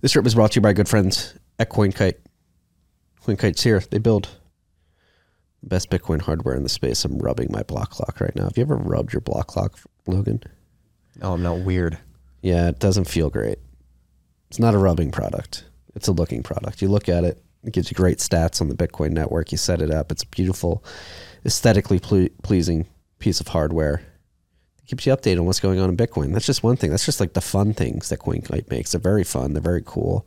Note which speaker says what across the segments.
Speaker 1: This trip is brought to you by good friends at CoinKite. CoinKite's here. They build the best Bitcoin hardware in the space. I'm rubbing my block clock right now. Have you ever rubbed your block clock, Logan?
Speaker 2: Oh, I'm not weird.
Speaker 1: Yeah, it doesn't feel great. It's not a rubbing product. It's a looking product. You look at it, it gives you great stats on the Bitcoin network. You set it up. It's a beautiful, aesthetically ple- pleasing piece of hardware. Keeps you updated on what's going on in Bitcoin. That's just one thing. That's just like the fun things that CoinKite makes. They're very fun. They're very cool.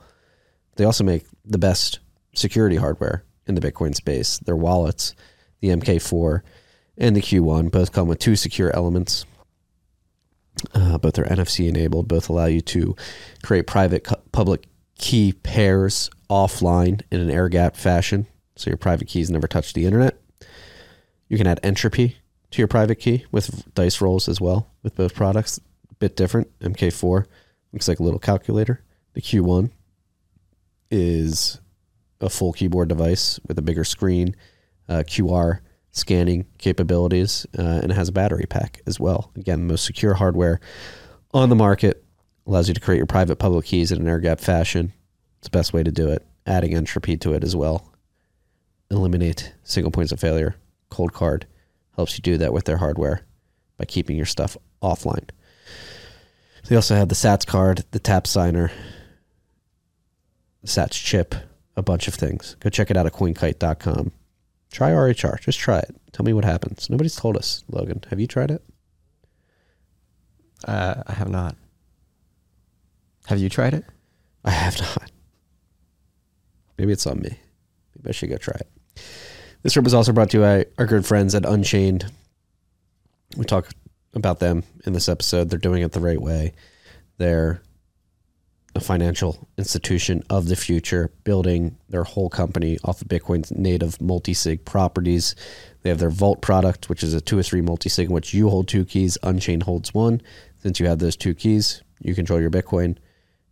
Speaker 1: They also make the best security hardware in the Bitcoin space. Their wallets, the MK4 and the Q1, both come with two secure elements. Uh, both are NFC enabled. Both allow you to create private cu- public key pairs offline in an air gap fashion, so your private keys never touch the internet. You can add entropy to your private key with dice rolls as well with both products. A bit different. MK4 looks like a little calculator. The Q1 is a full keyboard device with a bigger screen, uh, QR scanning capabilities, uh, and it has a battery pack as well. Again, most secure hardware on the market allows you to create your private public keys in an air gap fashion. It's the best way to do it. Adding entropy to it as well. Eliminate single points of failure. Coldcard helps you do that with their hardware by keeping your stuff offline. They also have the SATS card, the Tapsigner, the SATS chip, a bunch of things. Go check it out at coinkite.com. Try RHR. Just try it. Tell me what happens. Nobody's told us, Logan. Have you tried it?
Speaker 2: Uh, I have not. Have you tried it?
Speaker 1: I have not. Maybe it's on me. Maybe I should go try it. This trip was also brought to you by our good friends at Unchained. We talk about them in this episode. They're doing it the right way. They're a financial institution of the future, building their whole company off of Bitcoin's native multi-sig properties. They have their Vault product, which is a two or three multi-sig in which you hold two keys, Unchained holds one. Since you have those two keys, you control your Bitcoin.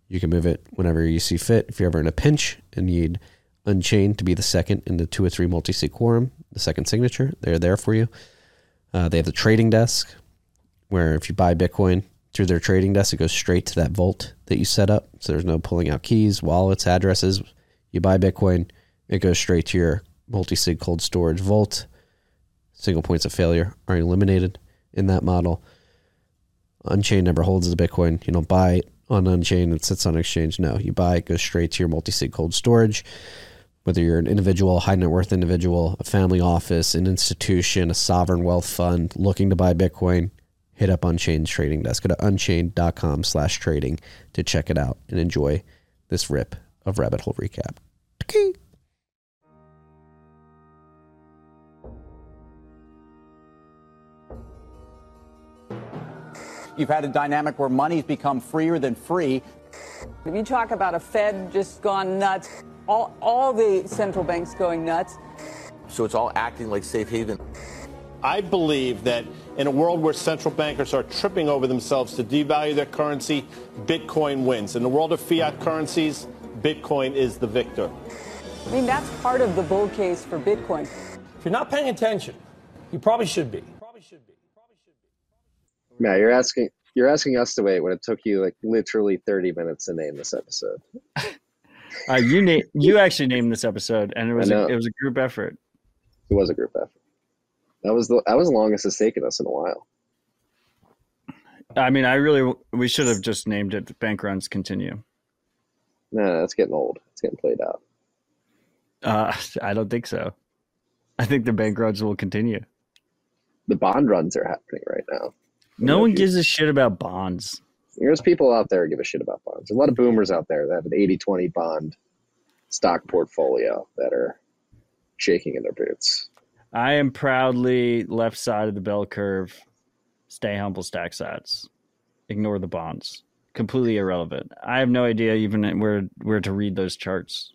Speaker 1: You can move it whenever you see fit. If you're ever in a pinch and need Unchained to be the second in the two or three multi-sig quorum, the second signature, they're there for you. Uh, they have the trading desk, where if you buy Bitcoin through their trading desk, it goes straight to that vault that you set up. So there's no pulling out keys, wallets, addresses. You buy Bitcoin, it goes straight to your multi-sig cold storage vault. Single points of failure are eliminated in that model. Unchained never holds the Bitcoin. You don't buy it on Unchained, it sits on exchange. No, you buy it, goes straight to your multi-sig cold storage. Whether you're an individual, high net worth individual, a family office, an institution, a sovereign wealth fund looking to buy Bitcoin, hit up Unchained trading desk. Go to unchained.com slash trading to check it out and enjoy this rip of Rabbit Hole Recap. Okay.
Speaker 3: You've had a dynamic where money's become freer than free.
Speaker 4: If you talk about a Fed just gone nuts, all, all the central banks going nuts,
Speaker 5: So it's all acting like safe haven.
Speaker 6: I believe that in a world where central bankers are tripping over themselves to devalue their currency, Bitcoin wins. In the world of fiat currencies, Bitcoin is the victor.
Speaker 4: I mean, that's part of the bull case for Bitcoin.
Speaker 7: If you're not paying attention, you probably should be. Probably should be. Probably should be.
Speaker 8: Matt, you're asking you're asking us to wait when it took you like literally 30 minutes to name this episode.
Speaker 9: Uh, you name you actually named this episode, and it was a, it was a group effort.
Speaker 8: It was a group effort. That was the that was the longest it's taken us in a while.
Speaker 9: I mean, I really we should have just named it "Bank Runs Continue."
Speaker 8: Nah, that's getting old. It's getting played out.
Speaker 9: Uh, I don't think so. I think the bank runs will continue.
Speaker 8: The bond runs are happening right now.
Speaker 9: No one gives a shit about bonds.
Speaker 8: There's people out there who give a shit about bonds. There's a lot of boomers out there that have an 80-20 bond stock portfolio that are shaking in their boots.
Speaker 9: I am proudly left side of the bell curve. Stay humble, stack sats. Ignore the bonds. Completely irrelevant. I have no idea even where where to read those charts.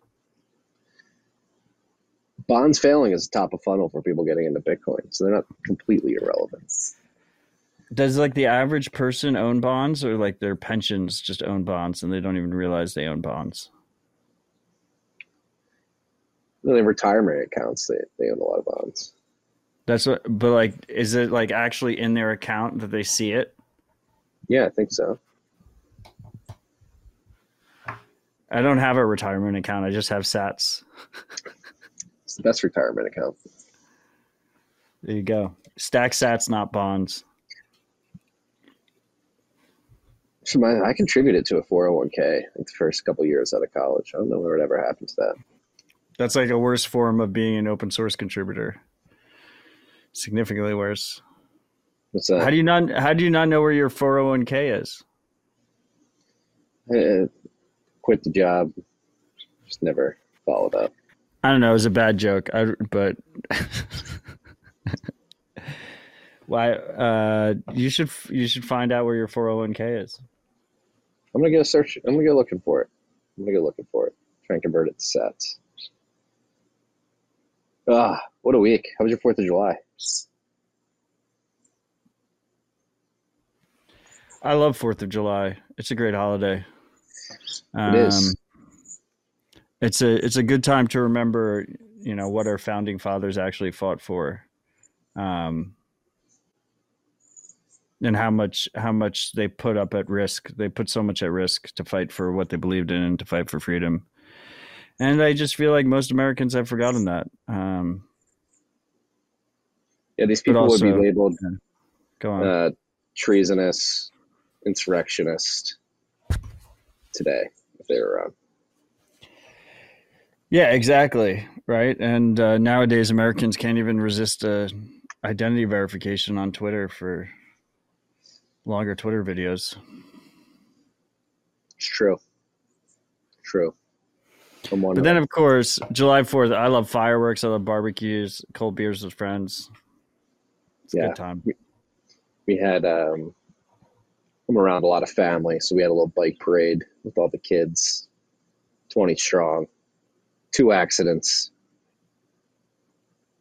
Speaker 8: Bonds failing is top of funnel for people getting into Bitcoin, so they're not completely irrelevant.
Speaker 9: Does like the average person own bonds, or like their pensions just own bonds and they don't even realize they own bonds?
Speaker 8: Then in retirement accounts, they, they own a lot of bonds.
Speaker 9: That's what. But like, is it like actually in their account that they see it?
Speaker 8: Yeah, I think so.
Speaker 9: I don't have a retirement account. I just have Sats.
Speaker 8: It's the best retirement account.
Speaker 9: There you go. Stack Sats, not bonds.
Speaker 8: My, I contributed to a 401k like the first couple years out of college. I don't know what ever happened to that.
Speaker 9: That's like a worse form of being an open source contributor. Significantly worse.
Speaker 8: What's that?
Speaker 9: How do you not how do you not know where your 401k is?
Speaker 8: Uh, quit the job. Just never followed up.
Speaker 9: I don't know, it was a bad joke. I, but why uh you should you should find out where your 401k is.
Speaker 8: I'm gonna go search. I'm gonna go looking for it. I'm gonna go looking for it. Try and convert it to sats. Ah, what a week! How was your Fourth of July?
Speaker 9: I love 4th of July. It's a great holiday.
Speaker 8: It is.
Speaker 9: Um, it's a it's a good time to remember, you know, what our founding fathers actually fought for. Um and how much how much they put up at risk. They put so much at risk to fight for what they believed in and to fight for freedom. And I just feel like most Americans have forgotten that. Um,
Speaker 8: Yeah, these people would be labeled
Speaker 9: go on.
Speaker 8: uh, treasonous, insurrectionist today if they were around.
Speaker 9: Yeah, exactly. Right. And uh, nowadays, Americans can't even resist uh, identity verification on Twitter for longer Twitter videos.
Speaker 8: It's true. True.
Speaker 9: But then, of course, July 4th, I love fireworks. I love barbecues, cold beers with friends. It's a good time.
Speaker 8: we had um, I'm around a lot of family, so we had a little bike parade with all the kids, 20 strong, two accidents.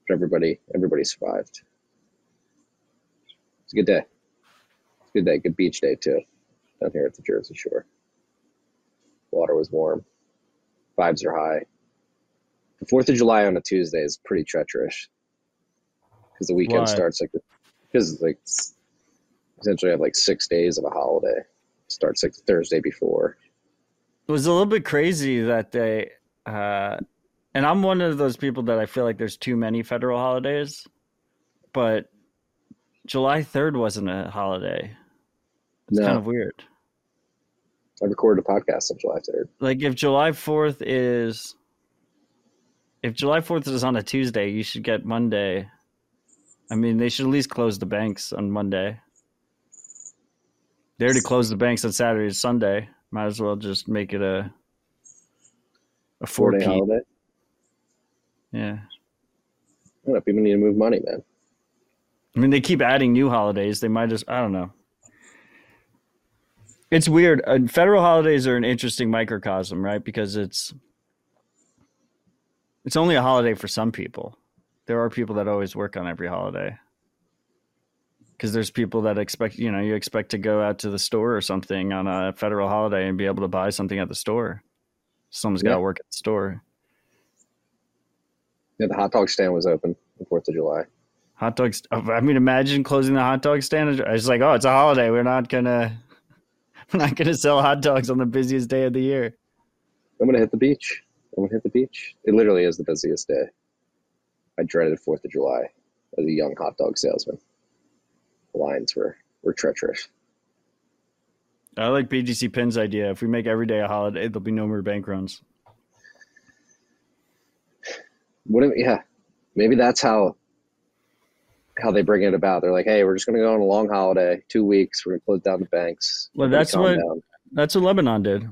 Speaker 8: But everybody, everybody survived. It's a good day. Good day. Good beach day too, down here at the Jersey Shore. Water was warm. Vibes are high. The Fourth of July on a Tuesday is pretty treacherous because the weekend
Speaker 9: Why?
Speaker 8: starts like because like essentially have like six days of a holiday. Starts like Thursday before.
Speaker 9: It was a little bit crazy that they, uh, and I'm one of those people that I feel like there's too many federal holidays, but July 3rd wasn't a holiday. It's
Speaker 8: No.
Speaker 9: kind of weird.
Speaker 8: I recorded a podcast on July third.
Speaker 9: Like if July 4th is, if July 4th is on a Tuesday, you should get Monday. I mean, they should at least close the banks on Monday. They already closed the banks on Saturday and Sunday. Might as well just make it a a
Speaker 8: Four day holiday.
Speaker 9: Yeah.
Speaker 8: I don't know. People need to move money, man.
Speaker 9: I mean, they keep adding new holidays. They might just, I don't know. It's weird. Uh, federal holidays are an interesting microcosm, right? Because it's it's only a holiday for some people. There are people that always work on every holiday. Because there's people that expect, you know, you expect to go out to the store or something on a federal holiday and be able to buy something at the store. Someone's got to work at the store.
Speaker 8: Yeah, the hot dog stand was open the Fourth of July.
Speaker 9: Hot dogs. I mean, imagine closing the hot dog stand. It's like, oh, it's a holiday. We're not gonna, we're not gonna sell hot dogs on the busiest day of the year.
Speaker 8: I'm gonna hit the beach. I'm gonna hit the beach. It literally is the busiest day. I dreaded Fourth of July as a young hot dog salesman. The lines were were treacherous.
Speaker 9: I like BGC Pin's idea. If we make every day a holiday, there'll be no more bank runs.
Speaker 8: What? If, yeah, maybe that's how how they bring it about. They're like, hey, we're just gonna go on a long holiday, two weeks. We're gonna close down the banks.
Speaker 9: Well, that's what-
Speaker 8: down."
Speaker 9: That's what Lebanon did.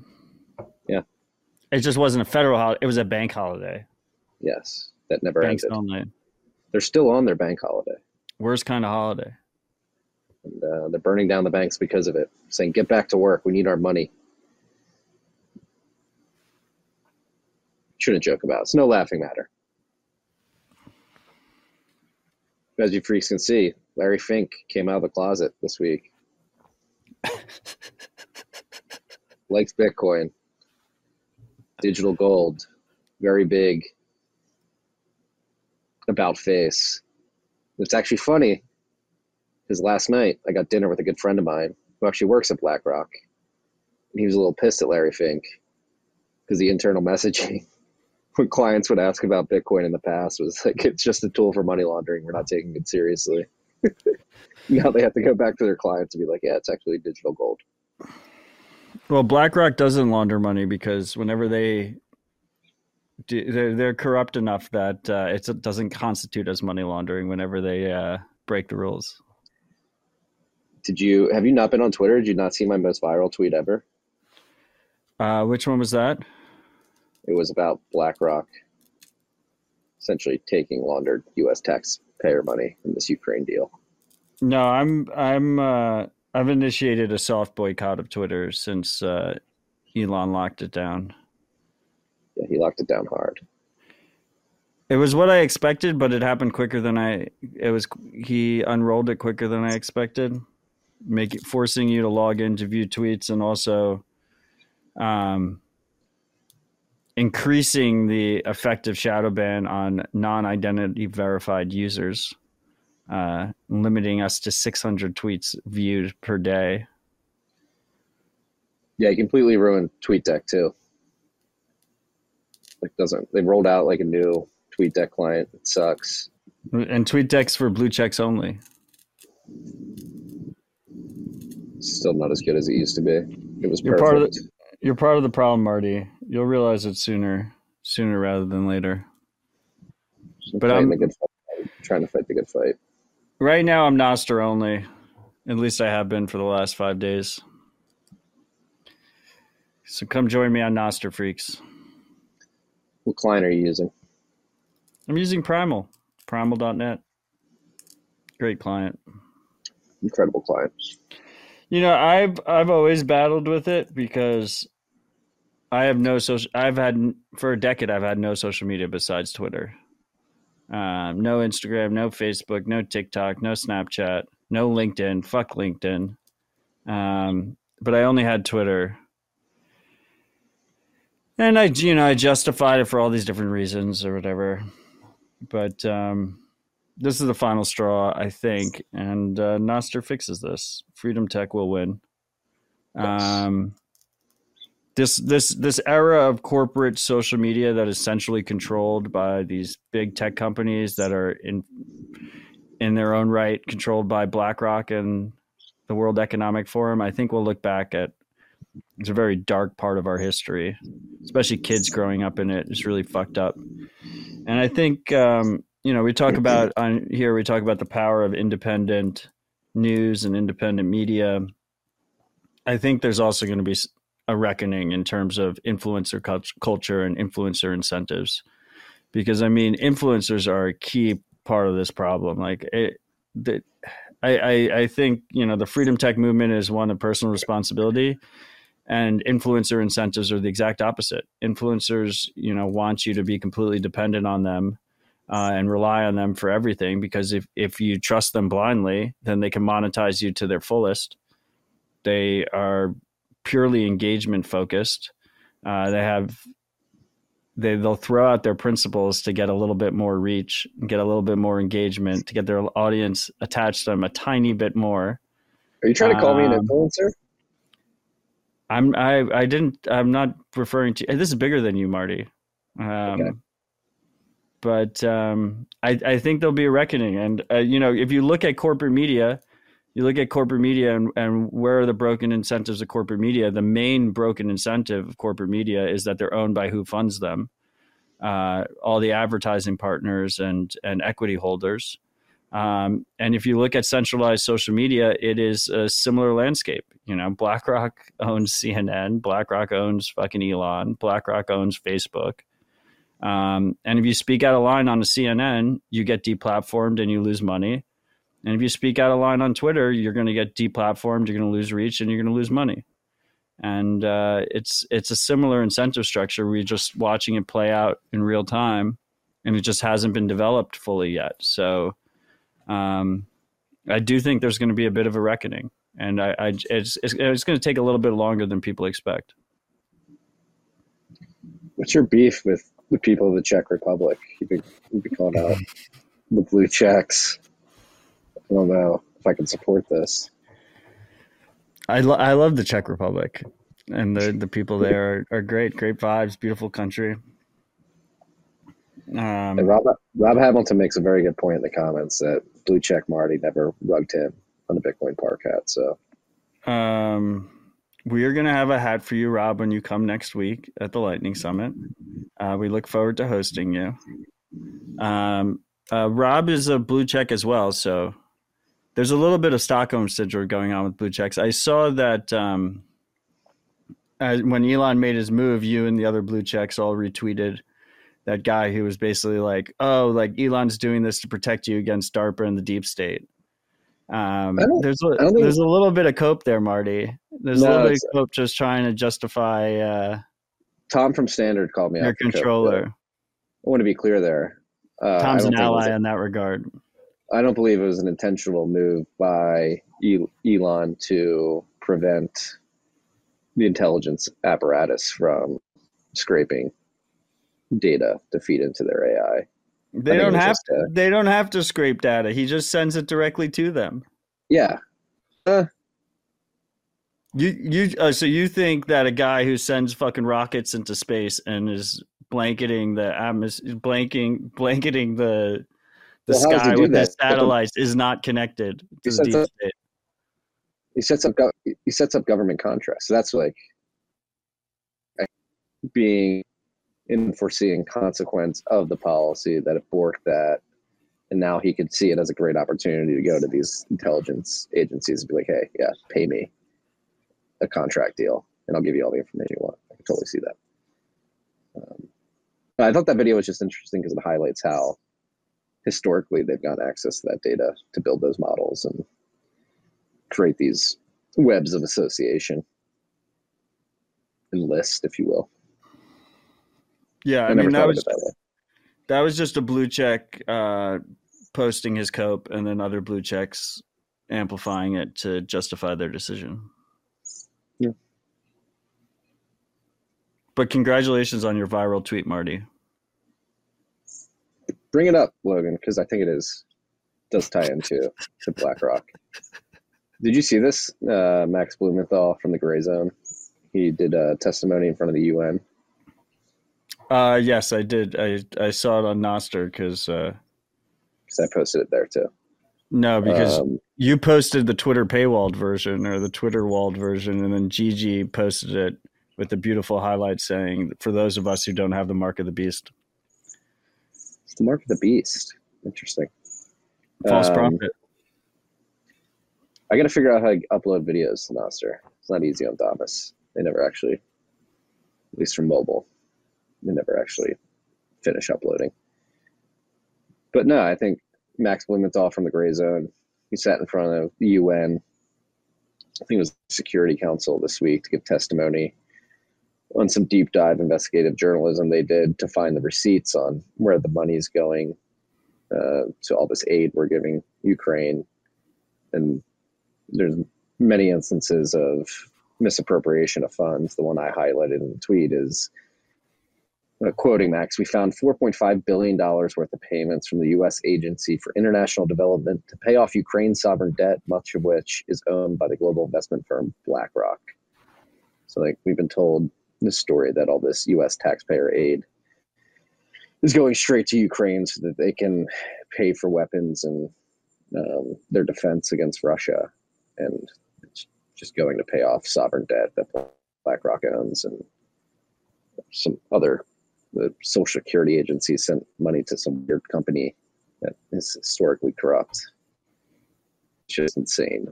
Speaker 8: Yeah.
Speaker 9: It just wasn't a federal holiday. It was a bank holiday.
Speaker 8: Yes, that never
Speaker 9: Banks
Speaker 8: ended.
Speaker 9: only.
Speaker 8: They're still on their bank holiday.
Speaker 9: Worst kind of holiday.
Speaker 8: and uh, they're burning down the banks because of it, saying, "Get back to work. We need our money." Shouldn't joke about. it. It's no laughing matter. As you freaks can see, Larry Fink came out of the closet this week. Likes Bitcoin, digital gold, very big. About face. It's actually funny because last night I got dinner with a good friend of mine who actually works at BlackRock, and he was a little pissed at Larry Fink because the internal messaging when clients would ask about Bitcoin in the past was like it's just a tool for money laundering. We're not taking it seriously. now they have to go back to their clients and be like, yeah, it's actually digital gold.
Speaker 9: Well, BlackRock doesn't launder money because whenever they do, they're, they're corrupt enough that uh, it doesn't constitute as money laundering whenever they uh, break the rules.
Speaker 8: Did you have you not been on Twitter? Did you not see my most viral tweet ever?
Speaker 9: Uh, which one was that?
Speaker 8: It was about BlackRock essentially taking laundered U.S. taxpayer money in this Ukraine deal.
Speaker 9: No, I'm I'm uh, I've initiated a soft boycott of Twitter since uh, Elon locked it down.
Speaker 8: Yeah, he locked it down hard.
Speaker 9: It was what I expected, but it happened quicker than I. It was he unrolled it quicker than I expected, make it forcing you to log in to view tweets and also, um, increasing the effective shadow ban on non-identity verified users, uh, limiting us to 600 tweets viewed per day.
Speaker 8: Yeah, he completely ruined TweetDeck too. Like doesn't they rolled out like a new TweetDeck client? It sucks.
Speaker 9: And TweetDeck's for blue checks only.
Speaker 8: Still not as good as it used to be. It was
Speaker 9: You're
Speaker 8: perfect.
Speaker 9: part of the, you're part of the problem, Marty. You'll realize it sooner, sooner rather than later. But I'm-
Speaker 8: the good fight. I'm trying to fight the good fight.
Speaker 9: Right now, I'm Nostr only. At least I have been for the last five days. So come join me on Nostr Freaks.
Speaker 8: What client are you using?
Speaker 9: I'm using Primal, primal.net. Great client.
Speaker 8: Incredible client.
Speaker 9: You know, I've I've always battled with it because I have no social. I've had for a decade. I've had no social media besides Twitter. Um, no Instagram, no Facebook, no TikTok, no Snapchat, no LinkedIn. Fuck LinkedIn. Um, but I only had Twitter, and I, you know, I justified it for all these different reasons or whatever. But um, this is the final straw, I think, and uh, Nostr fixes this. Freedom Tech will win. Um, this this this era of corporate social media that is centrally controlled by these big tech companies that are in in their own right controlled by BlackRock and the World Economic Forum. I think we'll look back at it's a very dark part of our history, especially kids growing up in it. It's really fucked up. And I think um, you know we talk mm-hmm. about on here we talk about the power of independent news and independent media. I think there's also going to be a reckoning in terms of influencer culture and influencer incentives, because I mean influencers are a key part of this problem. Like it, the, I, I I think you know the freedom tech movement is one of personal responsibility and influencer incentives are the exact opposite. Influencers, you know, want you to be completely dependent on them uh, and rely on them for everything because if if you trust them blindly, then they can monetize you to their fullest. They are purely engagement focused. Uh, they have they they'll throw out their principles to get a little bit more reach, get a little bit more engagement, to get their audience attached to them a tiny bit more.
Speaker 8: Are you trying to call me an
Speaker 9: Um,
Speaker 8: influencer?
Speaker 9: I'm I I didn't I'm not referring to this is bigger than you, Marty. Um,
Speaker 8: Okay.
Speaker 9: But um, I I think there'll be a reckoning, and uh, you know if you look at corporate media, you look at corporate media and, and where are the broken incentives of corporate media? The main broken incentive of corporate media is that they're owned by who funds them, uh, all the advertising partners and and equity holders. Um, and if you look at centralized social media, it is a similar landscape. You know, BlackRock owns CNN, BlackRock owns fucking Elon, BlackRock owns Facebook. Um, and if you speak out of line on a CNN, you get deplatformed and you lose money. And if you speak out of line on Twitter, you're going to get deplatformed, you're going to lose reach, and you're going to lose money. And uh, it's it's a similar incentive structure. We're just watching it play out in real time, and it just hasn't been developed fully yet. So um, I do think there's going to be a bit of a reckoning, and I, I it's, it's it's going to take a little bit longer than people expect.
Speaker 8: What's your beef with the people of the Czech Republic? You've been, you've been calling out the blue checks. I don't know if I can support this.
Speaker 9: I, lo- I love the Czech Republic. and the the people there are, are great. Great vibes, beautiful country. Um,
Speaker 8: And Rob Rob Hamilton makes a very good point in the comments that blue check Marty never rugged him on the Bitcoin Park hat. So
Speaker 9: Um, we are going to have a hat for you, Rob, when you come next week at the Lightning Summit. Uh, we look forward to hosting you. Um, uh, Rob is a blue check as well, so there's a little bit of Stockholm syndrome going on with blue checks. I saw that um, uh, when Elon made his move, you and the other blue checks all retweeted that guy who was basically like, "Oh, like Elon's doing this to protect you against DARPA and the deep state." Um, there's a, there's a little bit of cope there, Marty. There's a little bit of cope just trying to justify uh,
Speaker 8: Tom from Standard called me
Speaker 9: your controller.
Speaker 8: I want to be clear there. Uh,
Speaker 9: Tom's an
Speaker 8: think it was
Speaker 9: ally
Speaker 8: a-
Speaker 9: in that regard.
Speaker 8: I don't believe it was an intentional move by Elon to prevent the intelligence apparatus from scraping data to feed into their AI.
Speaker 9: They
Speaker 8: I think it
Speaker 9: don't have
Speaker 8: just a-
Speaker 9: they don't have to scrape data. He just sends it directly to them.
Speaker 8: Yeah, uh,
Speaker 9: You you uh, so you think that a guy who sends fucking rockets into space and is blanketing the atmosphere, blanking blanketing the the
Speaker 8: Well, how does he
Speaker 9: sky with
Speaker 8: that?
Speaker 9: his satellites is not connected to the deep
Speaker 8: up-
Speaker 9: state.
Speaker 8: he sets up gov- he sets up government contracts. So that's like being in foreseeing consequence of the policy that it borked that, and now he could see it as a great opportunity to go to these intelligence agencies and be like, "Hey, yeah, pay me a contract deal, and I'll give you all the information you want." I can totally see that. Um, I thought that video was just interesting because it highlights how historically they've gotten access to that data to build those models and create these webs of association and list, if you will.
Speaker 9: Yeah, I,
Speaker 8: I,
Speaker 9: mean that was
Speaker 8: that
Speaker 9: that was just a blue check uh, posting his cope, and then other blue checks amplifying it to justify their decision.
Speaker 8: Yeah.
Speaker 9: But congratulations on your viral tweet, Marty.
Speaker 8: Bring it up, Logan, because I think it is does tie into to BlackRock. Did you see this? Uh, Max Blumenthal from the Gray Zone. He did a testimony in front of the UN.
Speaker 9: Uh, yes, I did. I I saw it on Nostr because uh,
Speaker 8: Because I posted it there too.
Speaker 9: no, because
Speaker 8: Um,
Speaker 9: you posted the Twitter paywalled version or the Twitter walled version, and then Gigi posted it with the beautiful highlight saying, "For those of us who don't have the mark of the beast,
Speaker 8: it's the mark of the beast. Interesting.
Speaker 9: false
Speaker 8: Um,
Speaker 9: prophet."
Speaker 8: I got to figure out how to upload videos to Nostr. It's not easy on Damus. They never actually, at least from mobile, they never actually finish uploading. But no, I think Max Blumenthal from the Gray Zone, he sat in front of the UN, I think it was Security Council this week to give testimony on some deep dive investigative journalism they did to find the receipts on where the money is going uh, to all this aid we're giving Ukraine. And there's many instances of misappropriation of funds. The one I highlighted in the tweet is uh, quoting Max, we found $4.5 billion worth of payments from the U.S. Agency for International Development to pay off Ukraine's sovereign debt, much of which is owned by the global investment firm BlackRock. So, like, we've been told this story that all this U.S. taxpayer aid is going straight to Ukraine so that they can pay for weapons and um, their defense against Russia. And it's just going to pay off sovereign debt that BlackRock owns and some other the social security agency sent money to some weird company that is historically corrupt. It's just insane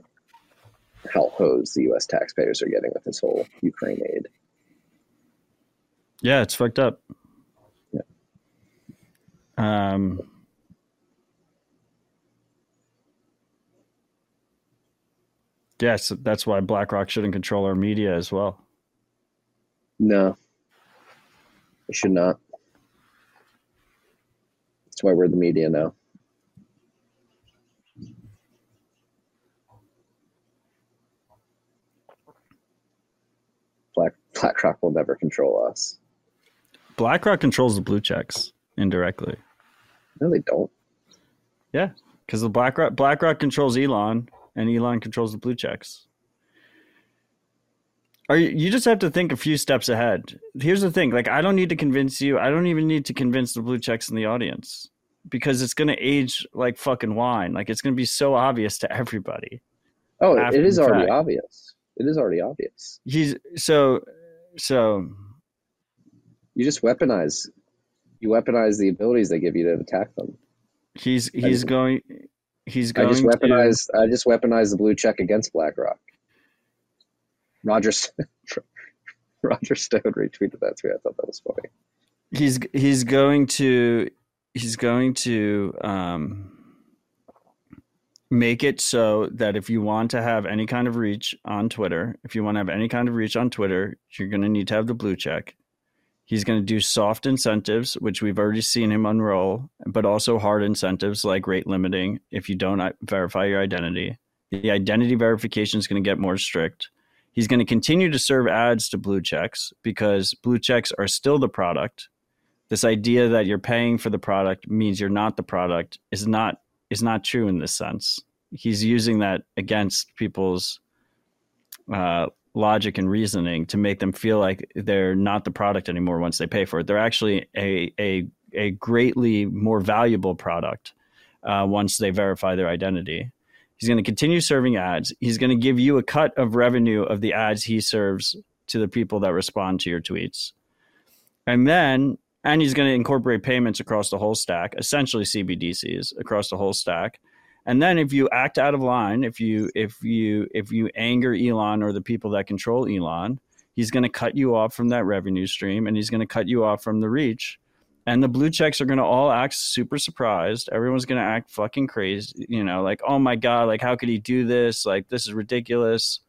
Speaker 8: how hosed the U.S. taxpayers are getting with this whole Ukraine aid.
Speaker 9: Yeah, it's fucked up.
Speaker 8: Yeah.
Speaker 9: Um. Yes, that's why BlackRock shouldn't control our media as well.
Speaker 8: No, it should not. That's why we're the media now. Black BlackRock will never control us.
Speaker 9: BlackRock controls the blue checks indirectly.
Speaker 8: No, they don't.
Speaker 9: Yeah, because the BlackRock BlackRock controls Elon, and Elon controls the blue checks. Are you, you just have to think a few steps ahead. Here's the thing: like, I don't need to convince you. I don't even need to convince the blue checks in the audience because it's going to age like fucking wine. Like, it's going to be so obvious to everybody.
Speaker 8: Oh, it is already
Speaker 9: fact.
Speaker 8: obvious. It is already obvious.
Speaker 9: He's so so.
Speaker 8: You just weaponize. You weaponize the abilities they give you to attack them.
Speaker 9: He's he's going. He's going.
Speaker 8: I just
Speaker 9: to.
Speaker 8: weaponize. I just weaponize the blue check against BlackRock. Roger Roger Stone retweeted that tweet. I thought that was funny.
Speaker 9: he's he's going to he's going to um, make it so that if you want to have any kind of reach on Twitter, if you want to have any kind of reach on Twitter, you're going to need to have the blue check. He's going to do soft incentives, which we've already seen him unroll, but also hard incentives like rate limiting if you don't verify your identity. The identity verification is going to get more strict. He's going to continue to serve ads to blue checks because blue checks are still the product. This idea that you're paying for the product means you're not the product is not is not true in this sense. He's using that against people's uh, logic and reasoning to make them feel like they're not the product anymore once they pay for it. They're actually a a a greatly more valuable product uh, once they verify their identity. He's going to continue serving ads. He's going to give you a cut of revenue of the ads he serves to the people that respond to your tweets. And then, and he's going to incorporate payments across the whole stack, essentially CBDCs across the whole stack. And then if you act out of line, if you if you if you anger Elon or the people that control Elon, he's going to cut you off from that revenue stream and he's going to cut you off from the reach. And the blue checks are going to all act super surprised. Everyone's going to act fucking crazy, you know, like, "Oh my god, like how could he do this? Like this is ridiculous."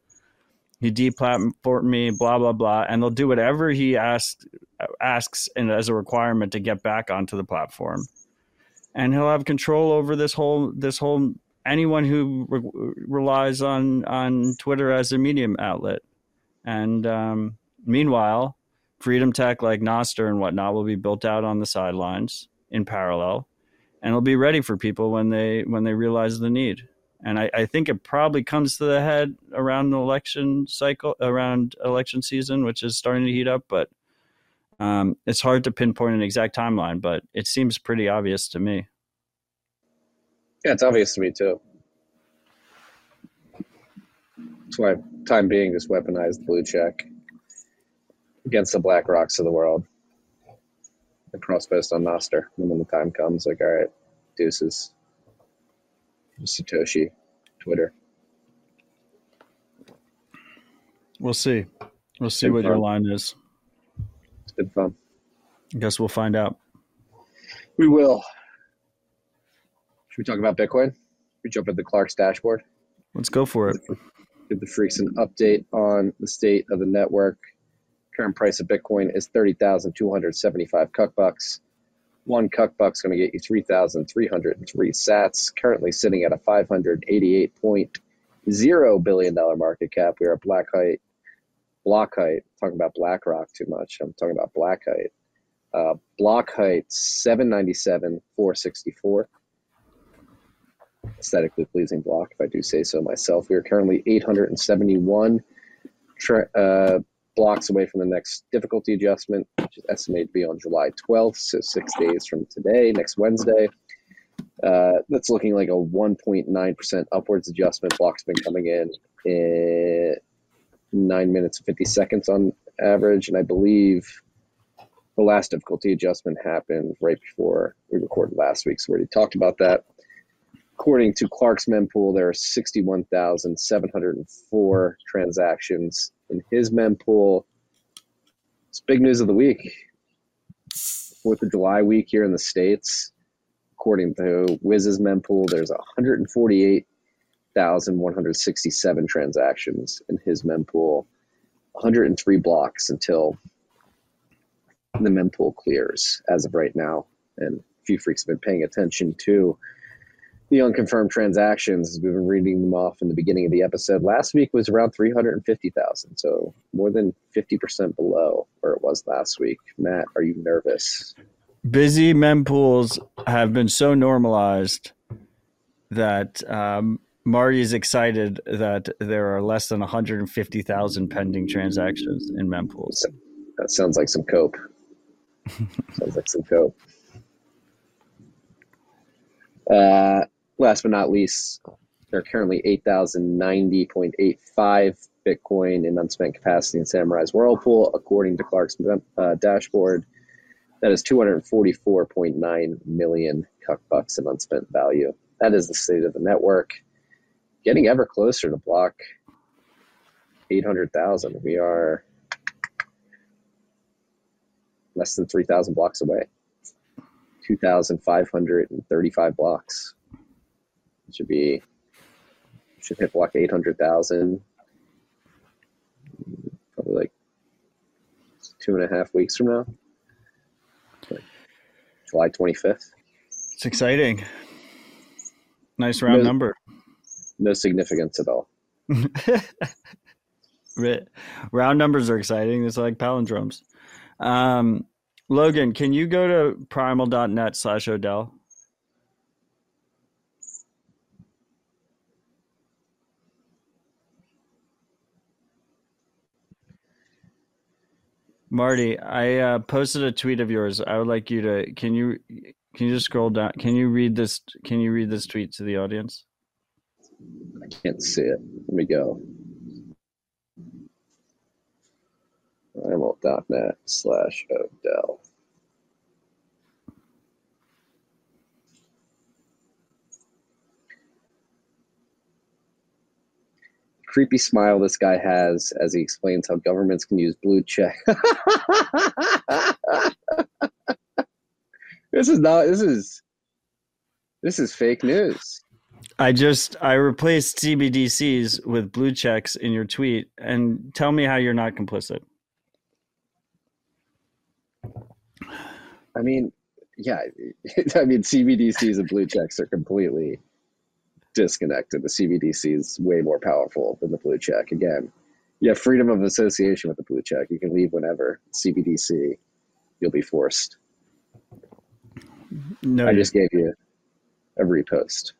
Speaker 9: He deplatformed me, blah blah blah, and they'll do whatever he asks asks and as a requirement to get back onto the platform and he'll have control over this whole this whole anyone who re- relies on on Twitter as a medium outlet. And um, meanwhile, Freedom Tech like Nostr and whatnot will be built out on the sidelines in parallel, and it'll be ready for people when they when they realize the need. And I, I think it probably comes to the head around the election cycle, around election season, which is starting to heat up. But um, it's hard to pinpoint an exact timeline, but it seems pretty obvious to me.
Speaker 8: Yeah, it's obvious to me too. That's why, time being, just weaponized blue check against the Black Rocks of the world. And cross post on Nostr. And when the time comes, like, all right, deuces. Satoshi, Twitter.
Speaker 9: We'll see. We'll see what your line is.
Speaker 8: It's been fun.
Speaker 9: I guess we'll find out.
Speaker 8: We will. Should we talk about Bitcoin? We jump into the Clark's dashboard.
Speaker 9: Let's go for it.
Speaker 8: Give the freaks an update on the state of the network. Current price of Bitcoin is thirty thousand two hundred seventy-five cuck bucks. One cuck buck's going to get you three thousand three hundred and three Sats. Currently sitting at a five hundred eighty-eight point zero billion dollar market cap. We are at Black Height. Block height. Talking about BlackRock too much. I'm talking about Black Height. Uh, block height seven ninety-seven four sixty-four aesthetically pleasing block, if I do say so myself. We are currently 871 tra- uh, blocks away from the next difficulty adjustment, which is estimated to be on July 12th, so six days from today, next Wednesday. Uh, that's looking like a 1.9% upwards adjustment. Block's been coming in in nine minutes and 50 seconds on average, and I believe the last difficulty adjustment happened right before we recorded last week, so we already talked about that. According to Clark's mempool, there are 61,704 transactions in his mempool. It's big news of the week. Fourth of July week here in the States. According to Wiz's mempool, there's 148,167 transactions in his mempool. 103 blocks until the mempool clears as of right now. And a few freaks have been paying attention to the unconfirmed transactions. We've been reading them off in the beginning of the episode. Last week was around 350,000, so more than 50% below where it was last week. Matt, are you nervous?
Speaker 9: Busy mempools have been so normalized that um, Marty's excited that there are less than 150,000 pending transactions in mempools.
Speaker 8: That sounds like some cope. sounds like some cope. Uh, last but not least, there are currently 8,090.85 Bitcoin in unspent capacity in Samurai's Whirlpool, according to Clark's uh, dashboard. That is 244.9 million cuck bucks in unspent value. That is the state of the network. Getting ever closer to block 800,000. We are less than 3,000 blocks away. 2,535 blocks. It should be, should hit block 800,000 probably like two and a half weeks from now. Like July 25th.
Speaker 9: It's exciting. Nice round
Speaker 8: No-
Speaker 9: number.
Speaker 8: No significance at all.
Speaker 9: Round numbers are exciting. It's like palindromes. Um, Logan, can you go to primal.net slash Odell? Marty, I uh, posted a tweet of yours. I would like you to can you can you just scroll down? Can you read this? Can you read this tweet to the audience?
Speaker 8: I can't see it. Let me go. I'm Primal.net slash Odell. Creepy smile this guy has as he explains how governments can use blue check. this is not. This is. This is fake news.
Speaker 9: I just I replaced CBDCs with blue checks in your tweet, and tell me how you're not complicit.
Speaker 8: I mean, yeah, I mean, CBDCs and blue checks are completely disconnected. The CBDC is way more powerful than the blue check. Again, you have freedom of association with the blue check. You can leave whenever. CBDC, you'll be forced.
Speaker 9: No,
Speaker 8: I just gave you a repost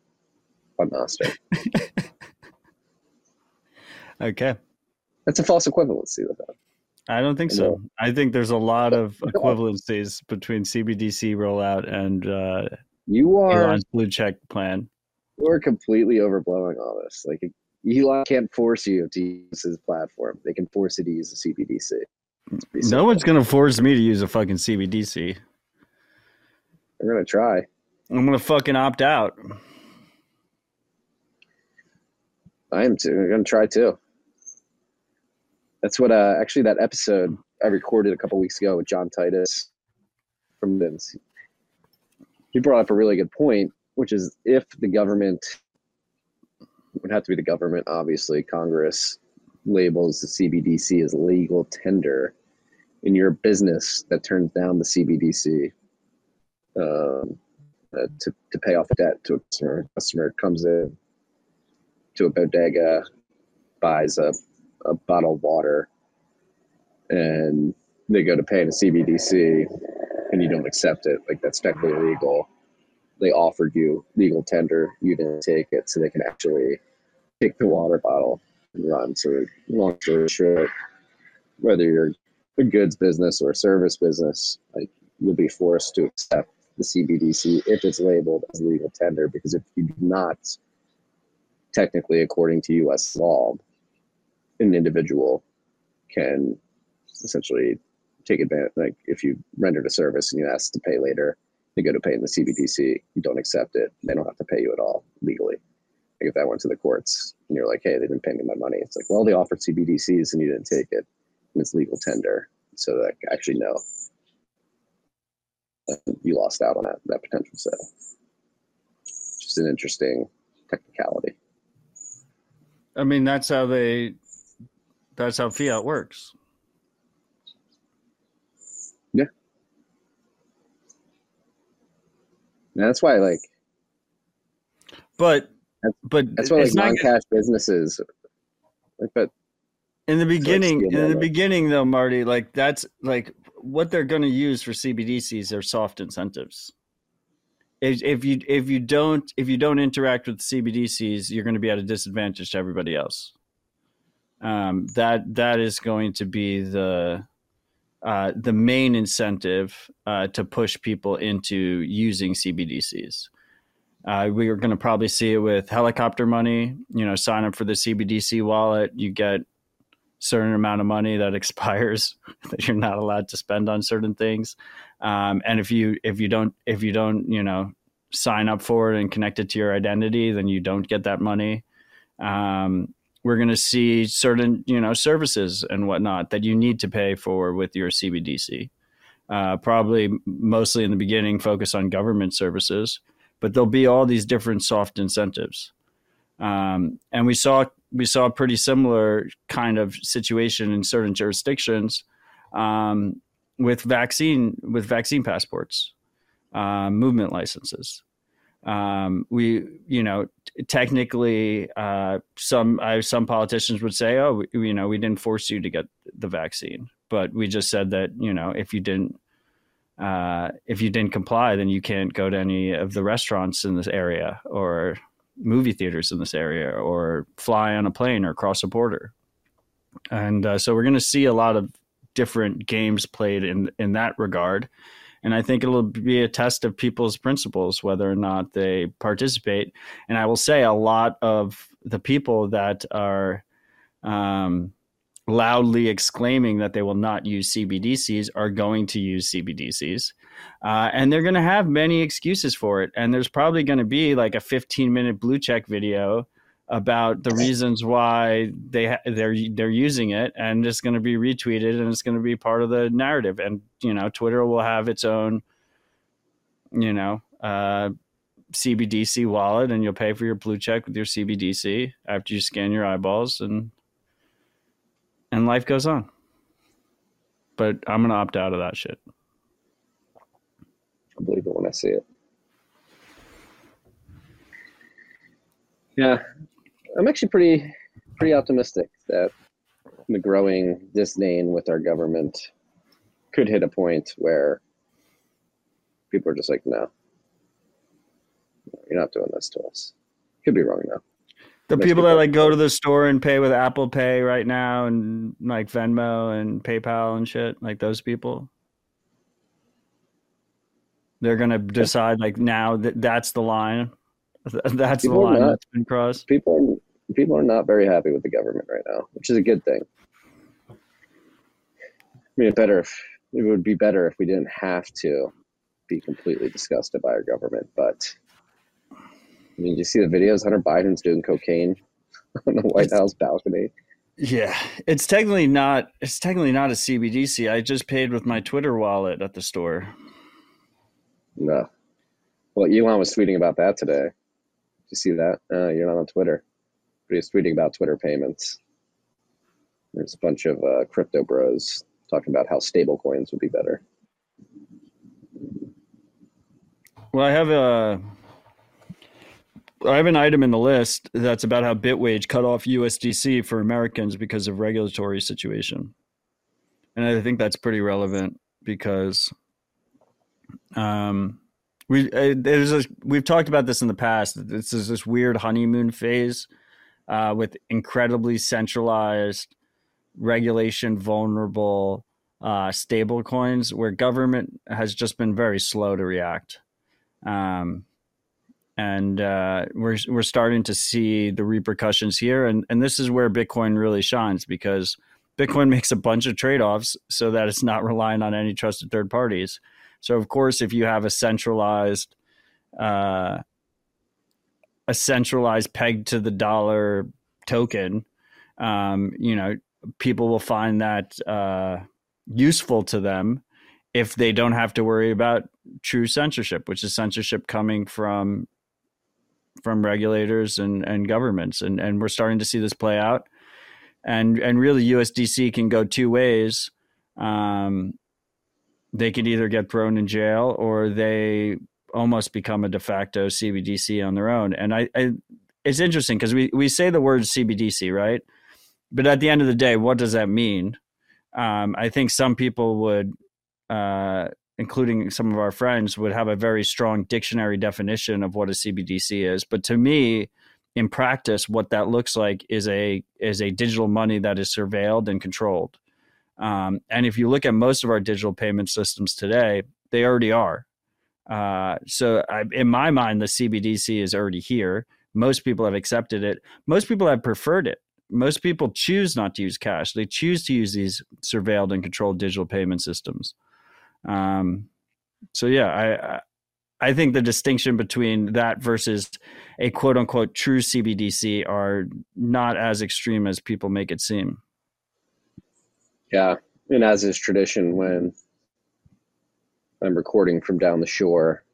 Speaker 8: on Nostr.
Speaker 9: okay.
Speaker 8: That's a false equivalency, though.
Speaker 9: I don't think so. I think there's a lot of equivalencies between CBDC rollout and uh,
Speaker 8: You are
Speaker 9: Elon's blue check plan.
Speaker 8: Are completely overblowing all this. Like Elon can't force you to use his platform. They can force you to use the CBDC.
Speaker 9: No
Speaker 8: simple.
Speaker 9: one's gonna force me to use a fucking CBDC.
Speaker 8: They're gonna try.
Speaker 9: I'm gonna fucking opt out.
Speaker 8: I am too. I'm gonna try too. That's what uh actually that episode I recorded a couple weeks ago with John Titus from Vince. He brought up a really good point, which is if the government would have to be the government, obviously, Congress labels the CBDC as legal tender in your business that turns down the CBDC um, uh, to, to pay off a debt to a customer. Customer comes in to a bodega, buys a, a bottle of water, and they go to pay in a CBDC, and you don't accept it. Like that's technically illegal. They offered you legal tender, you didn't take it, so they can actually take the water bottle and run. So, long story short, whether you're a goods business or a service business, like you'll be forced to accept the CBDC if it's labeled as legal tender. Because if you do not, technically, according to U.S. law, an individual can essentially take advantage. Like if you rendered a service and you ask to pay later, you go to pay in the CBDC, you don't accept it, they don't have to pay you at all legally. Like if that went to the courts and you're like, hey, they didn't pay me my money, it's like, well, they offered CBDCs and you didn't take it, and it's legal tender. So like, actually, no, you lost out on that that potential sale. Just an interesting technicality.
Speaker 9: I mean, that's how they. That's how fiat works.
Speaker 8: And that's why, like,
Speaker 9: But
Speaker 8: That's-
Speaker 9: but
Speaker 8: that's why like non-cash businesses, like, but
Speaker 9: in the beginning. In the
Speaker 8: that.
Speaker 9: beginning, though, Marty, like that's like what they're going to use for CBDCs are soft incentives. if, if you if you don't if you don't interact with CBDCs, you're going to be at a disadvantage to everybody else. Um, that that is going to be the uh, the main incentive uh, to push people into using CBDCs. Uh, we are going to probably see it with helicopter money. You know, sign up for the CBDC wallet, you get certain amount of money that expires that you're not allowed to spend on certain things. Um, and if you if you don't if you don't you know sign up for it and connect it to your identity, then you don't get that money. Um, we're going to see certain you know services and whatnot that you need to pay for with your CBDC. Uh, probably mostly in the beginning, focus on government services, but there'll be all these different soft incentives. Um, and we saw we saw a pretty similar kind of situation in certain jurisdictions um, with vaccine with vaccine passports, uh, movement licenses. Um, we, you know, technically, uh, some I, some politicians would say, "Oh, we, you know, we didn't force you to get the vaccine, but we just said that, you know, if you didn't." Uh, if you didn't comply, then you can't go to any of the restaurants in this area or movie theaters in this area or fly on a plane or cross a border. And uh, so we're going to see a lot of different games played in in that regard. And I think it'll be a test of people's principles, whether or not they participate. And I will say a lot of the people that are um, loudly exclaiming that they will not use CBDCs are going to use CBDCs. Uh, and they're going to have many excuses for it. And there's probably going to be like a 15 minute blue check video about the reasons why they ha- they're they're using it, and it's going to be retweeted, and it's going to be part of the narrative. And you know, Twitter will have its own, you know, uh, CBDC wallet, and you'll pay for your blue check with your CBDC after you scan your eyeballs, and and life goes on. But I'm gonna opt out of that shit.
Speaker 8: I believe it when I see it. Yeah, I'm actually pretty pretty optimistic that the growing disdain with our government could hit a point where people are just like, no, you're not doing this to us. Could be wrong though.
Speaker 9: The people that like go to the store and pay with Apple Pay right now and like Venmo and PayPal and shit, like those people. They're gonna decide like now that that's the line. That's
Speaker 8: People
Speaker 9: the line
Speaker 8: not-
Speaker 9: that's been crossed.
Speaker 8: People people are not very happy with the government right now, which is a good thing. I mean, it better if it would be better if we didn't have to be completely disgusted by our government. But I mean, you see the videos Hunter Biden's doing cocaine on the White House balcony.
Speaker 9: Yeah, it's technically not. It's technically not a CBDC. I just paid with my Twitter wallet at the store.
Speaker 8: No. Well, Elon was tweeting about that today. You see that? Uh, you're not on Twitter. But he was tweeting about Twitter payments. There's a bunch of uh, crypto bros talking about how stable coins would be better.
Speaker 9: Well, I have a. I have an item in the list that's about how Bitwage cut off USDC for Americans because of regulatory situation, and I think that's pretty relevant because, um, we uh, there's we've talked about this in the past. This is this weird honeymoon phase, uh, with incredibly centralized, regulation vulnerable, uh, stable coins where government has just been very slow to react um, and uh, we're we're starting to see the repercussions here, and and this is where Bitcoin really shines because Bitcoin makes a bunch of trade offs so that it's not relying on any trusted third parties. So of course, if you have a centralized uh, a centralized peg to the dollar token, um, you know, people will find that uh, useful to them if they don't have to worry about true censorship, which is censorship coming from from regulators and, and governments. And, and we're starting to see this play out. And and really USDC can go two ways. Um, they could either get thrown in jail or they almost become a de facto CBDC on their own. And I, I it's interesting because we, we say the word CBDC, right? But at the end of the day, what does that mean? Um, I think some people would uh, including some of our friends, would have a very strong dictionary definition of what a CBDC is. But to me, in practice, what that looks like is a is a digital money that is surveilled and controlled. Um, and if you look at most of our digital payment systems today, they already are. Uh, so, I, in my mind, the CBDC is already here. Most people have accepted it. Most people have preferred it. Most people choose not to use cash. They choose to use these surveilled and controlled digital payment systems. Um, so, yeah, I, I think the distinction between that versus a quote unquote true CBDC are not as extreme as people make it seem.
Speaker 8: Yeah, and as is tradition, when I'm recording from down the shore,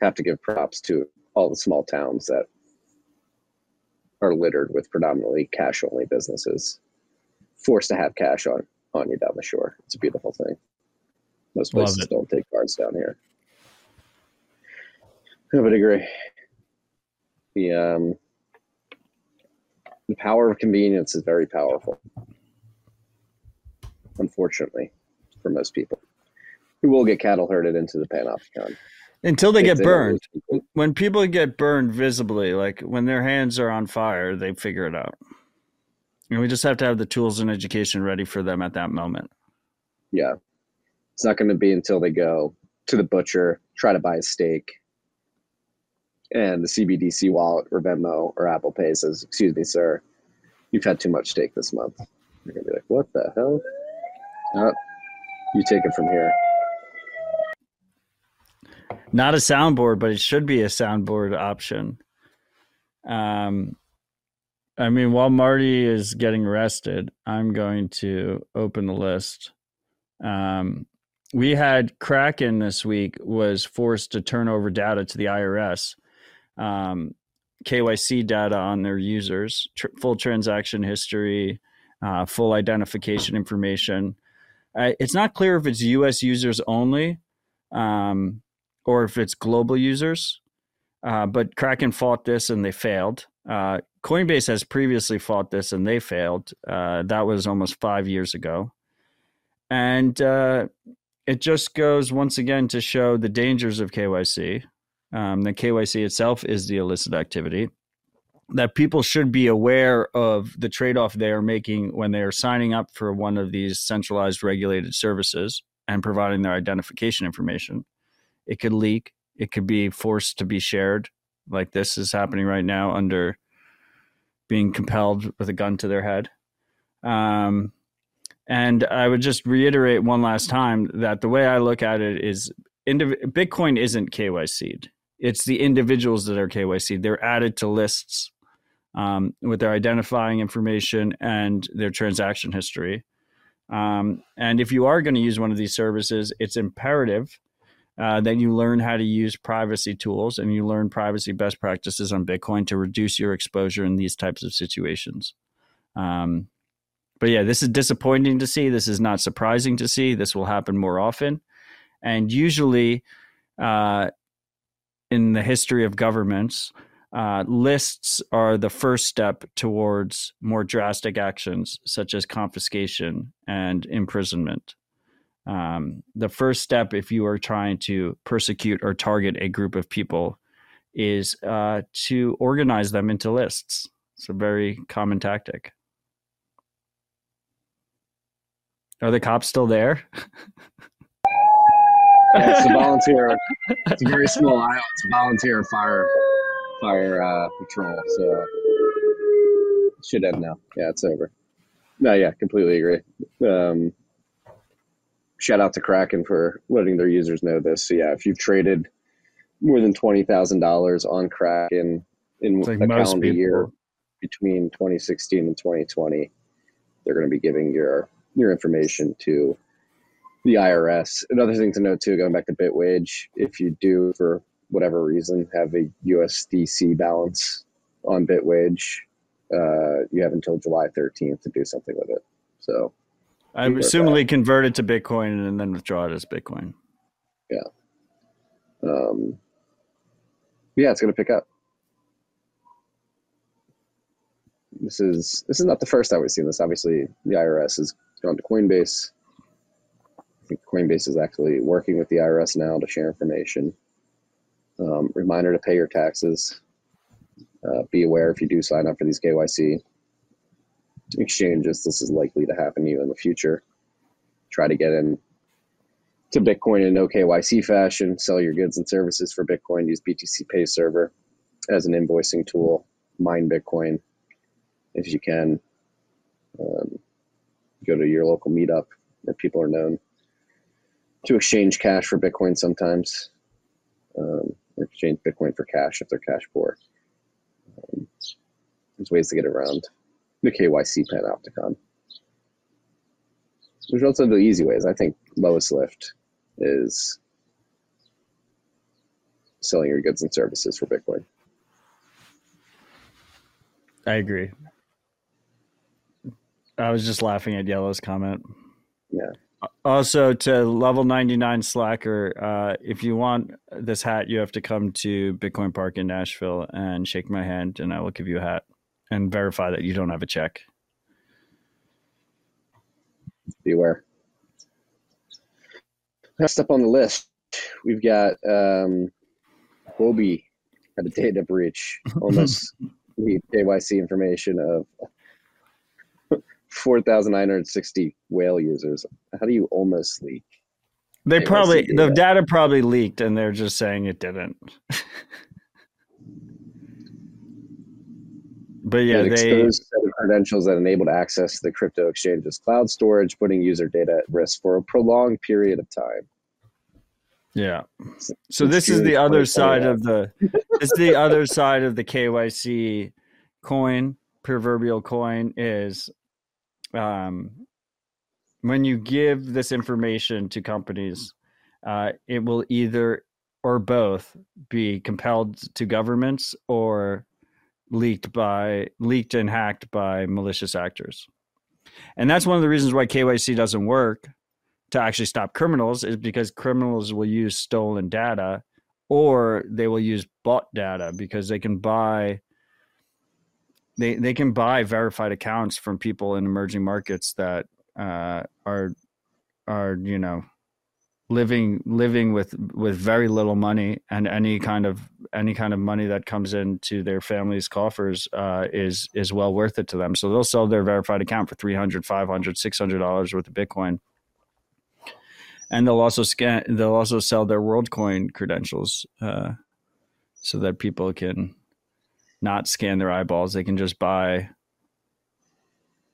Speaker 8: I have to give props to all the small towns that are littered with predominantly cash only businesses, forced to have cash on on you down the shore. It's a beautiful thing. Most places don't take cards down here. I would agree. The um, the power of convenience is very powerful. Unfortunately, for most people, who will get cattle herded into the panopticon
Speaker 9: Until they get
Speaker 8: don't
Speaker 9: burned. When people get burned visibly, like when their hands are on fire, they figure it out. And we just have to have the tools and education ready for them at that moment.
Speaker 8: Yeah, it's not going to be until they go to the butcher, try to buy a steak, and the CBDC wallet or Venmo or Apple Pay says, "Excuse me, sir, you've had too much steak this month." You're gonna be like, "What the hell?" Oh, you take it from here.
Speaker 9: Not a soundboard, but it should be a soundboard option. Um, I mean, while Marty is getting arrested, I'm going to open the list. Um, we had Kraken this week was forced to turn over data to the IRS, um, KYC data on their users, tr- full transaction history, uh, full identification information. It's not clear if it's U.S. users only. Um, or if it's global users. Uh, but Kraken fought this and they failed. Uh, Coinbase has previously fought this and they failed. Uh, that was almost five years ago. And uh, it just goes once again to show the dangers of KYC. Um, the KYC itself is the illicit activity. That people should be aware of the trade off they are making when they are signing up for one of these centralized regulated services and providing their identification information. It could leak. It could be forced to be shared. Like this is happening right now under being compelled with a gun to their head. Um, and i would just reiterate one last time that the way i look at it is bitcoin isn't kyc'd it's the individuals that are kyc'd they're added to lists um, with their identifying information and their transaction history um, and if you are going to use one of these services it's imperative uh, then you learn how to use privacy tools and you learn privacy best practices on Bitcoin to reduce your exposure in these types of situations. Um, but yeah, this is disappointing to see. This is not surprising to see. This will happen more often. And usually, uh, in the history of governments, uh, lists are the first step towards more drastic actions such as confiscation and imprisonment. Um, the first step, if you are trying to persecute or target a group of people, is uh, to organize them into lists. It's a very common tactic. Are the cops still there?
Speaker 8: Yeah, it's a volunteer. it's a very small island. It's a volunteer fire fire uh, patrol. So should end now. Yeah, it's over. No, yeah, completely agree. Um, shout out to Kraken for letting their users know this. So yeah, if you've traded more than twenty thousand dollars on Kraken in
Speaker 9: like
Speaker 8: a
Speaker 9: most
Speaker 8: calendar year between 2016 and 2020, they're going to be giving your your information to the IRS. Another thing to note too, going back to Bitwage, if you do for whatever reason have a USDC balance on Bitwage, uh, you have until July 13th to do something with it. So
Speaker 9: I
Speaker 8: of
Speaker 9: convert it to Bitcoin and then withdraw it as Bitcoin. Yeah.
Speaker 8: Um, yeah, it's going to pick up. This is this is not the first time we've seen this. Obviously, the IRS has gone to Coinbase. Coinbase is actually working with the IRS now to share information. Um, reminder to pay your taxes. Uh, be aware if you do sign up for these KYC exchanges, this is likely to happen to you in the future. Try to get in to Bitcoin in no KYC fashion. Sell your goods and services for Bitcoin. Use BTC Pay Server as an invoicing tool. Mine Bitcoin if you can. Um, go to your local meetup where people are known to exchange cash for Bitcoin sometimes, um, or exchange Bitcoin for cash if they're cash poor. Um, there's ways to get around the KYC panopticon. There's also the easy ways. I think lowest lift is selling your goods and services for Bitcoin.
Speaker 9: I agree. I was just laughing at Yellow's comment.
Speaker 8: Yeah.
Speaker 9: Also, to level 99 Slacker, uh, if you want this hat, you have to come to Bitcoin Park in Nashville and shake my hand, and I will give you a hat and verify that you don't have a check.
Speaker 8: Beware. Next up on the list, we've got um, Huobi had a data breach, almost the KYC information of 4,960 whale users. How do you almost leak?
Speaker 9: They probably the
Speaker 8: data?
Speaker 9: data probably leaked, and they're just saying it didn't. but yeah,
Speaker 8: an
Speaker 9: they
Speaker 8: exposed set of credentials that enabled access to the crypto exchange's cloud storage, putting user data at risk for a prolonged period of time.
Speaker 9: yeah. So
Speaker 8: Since
Speaker 9: this is the other side of the this is the other side of the KYC coin, proverbial coin is um when you give this information to companies, uh, it will either or both be compelled to governments or leaked by leaked and hacked by malicious actors. And that's one of the reasons why KYC doesn't work to actually stop criminals is because criminals will use stolen data or they will use bought data because they can buy they they can buy verified accounts from people in emerging markets that uh, are are you know living living with with very little money and any kind of any kind of money that comes into their family's coffers uh, is is well worth it to them. So they'll sell their verified account for 300 500 600 dollars worth of bitcoin. And they'll also scan they'll also sell their worldcoin credentials uh, so that people can not scan their eyeballs they can just buy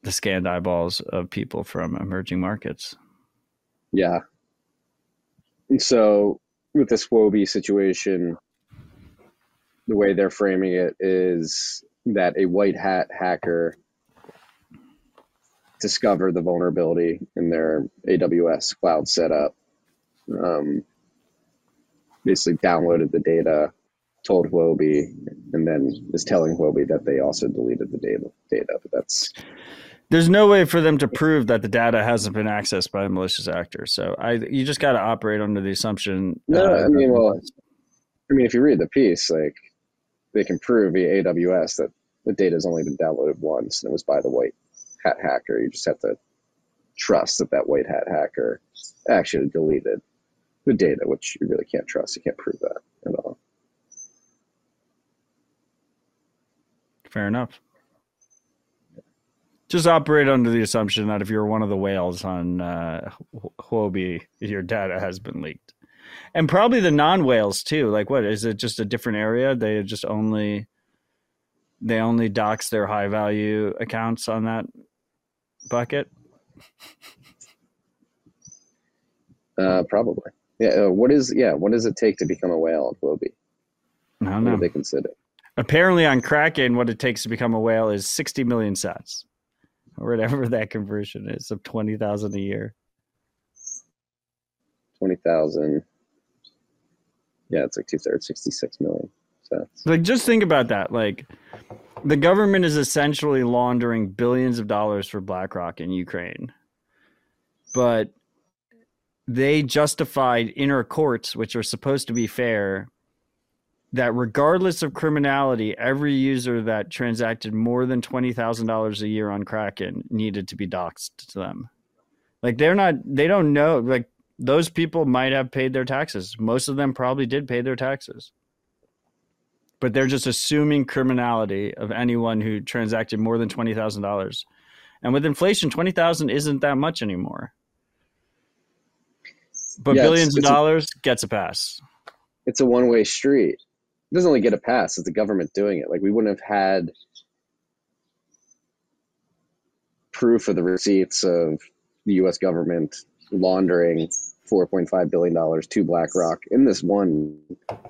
Speaker 9: the scanned eyeballs of people from emerging markets
Speaker 8: Yeah. And so with this Huobi situation, the way they're framing it is that a white hat hacker discovered the vulnerability in their AWS cloud setup, um, basically downloaded the data, told Huobi, and then is telling Huobi that they also deleted the data. Data, but that's
Speaker 9: there's no way for them to prove that the data hasn't been accessed by a malicious actor so i you just got to operate under the assumption
Speaker 8: No,
Speaker 9: uh,
Speaker 8: I mean, well, I mean, if you read the piece, like they can prove via AWS that the data has only been downloaded once and it was by the white hat hacker. You just have to trust that that white hat hacker actually deleted the data, which you really can't trust. You can't prove that at all.
Speaker 9: Fair enough just operate under the assumption that if you're one of the whales on uh, Huobi, your data has been leaked, and probably the non-whales too. Like, what is it? Just a different area? They just only they only dox their high-value accounts on that bucket.
Speaker 8: Uh, probably. Yeah. Uh, what is yeah? What does it take to become a whale on Floby?
Speaker 9: I don't
Speaker 8: What
Speaker 9: know.
Speaker 8: do they consider?
Speaker 9: Apparently, on Kraken, what it takes to become a whale is 60 million sats, or whatever that conversion is of 20,000 a year.
Speaker 8: Twenty thousand. Yeah, it's like two thirds, sixty-six million. So
Speaker 9: Like, just think about that. Like, the government is essentially laundering billions of dollars for BlackRock in Ukraine, but they justified inner courts, which are supposed to be fair, that regardless of criminality, every user that transacted more than twenty thousand dollars a year on Kraken needed to be doxxed to them. Like, they're not. They don't know. Like, those people might have paid their taxes. Most of them probably did pay their taxes. But they're just assuming criminality of anyone who transacted more than twenty thousand dollars. And with inflation, twenty thousand isn't that much anymore. But
Speaker 8: Yeah, it's-
Speaker 9: billions of
Speaker 8: it's a-
Speaker 9: dollars gets a pass.
Speaker 8: it's a one way street. It doesn't only get a pass, it's the government doing it. Like we wouldn't have had proof of the receipts of the US government laundering $4.5 billion to BlackRock in this one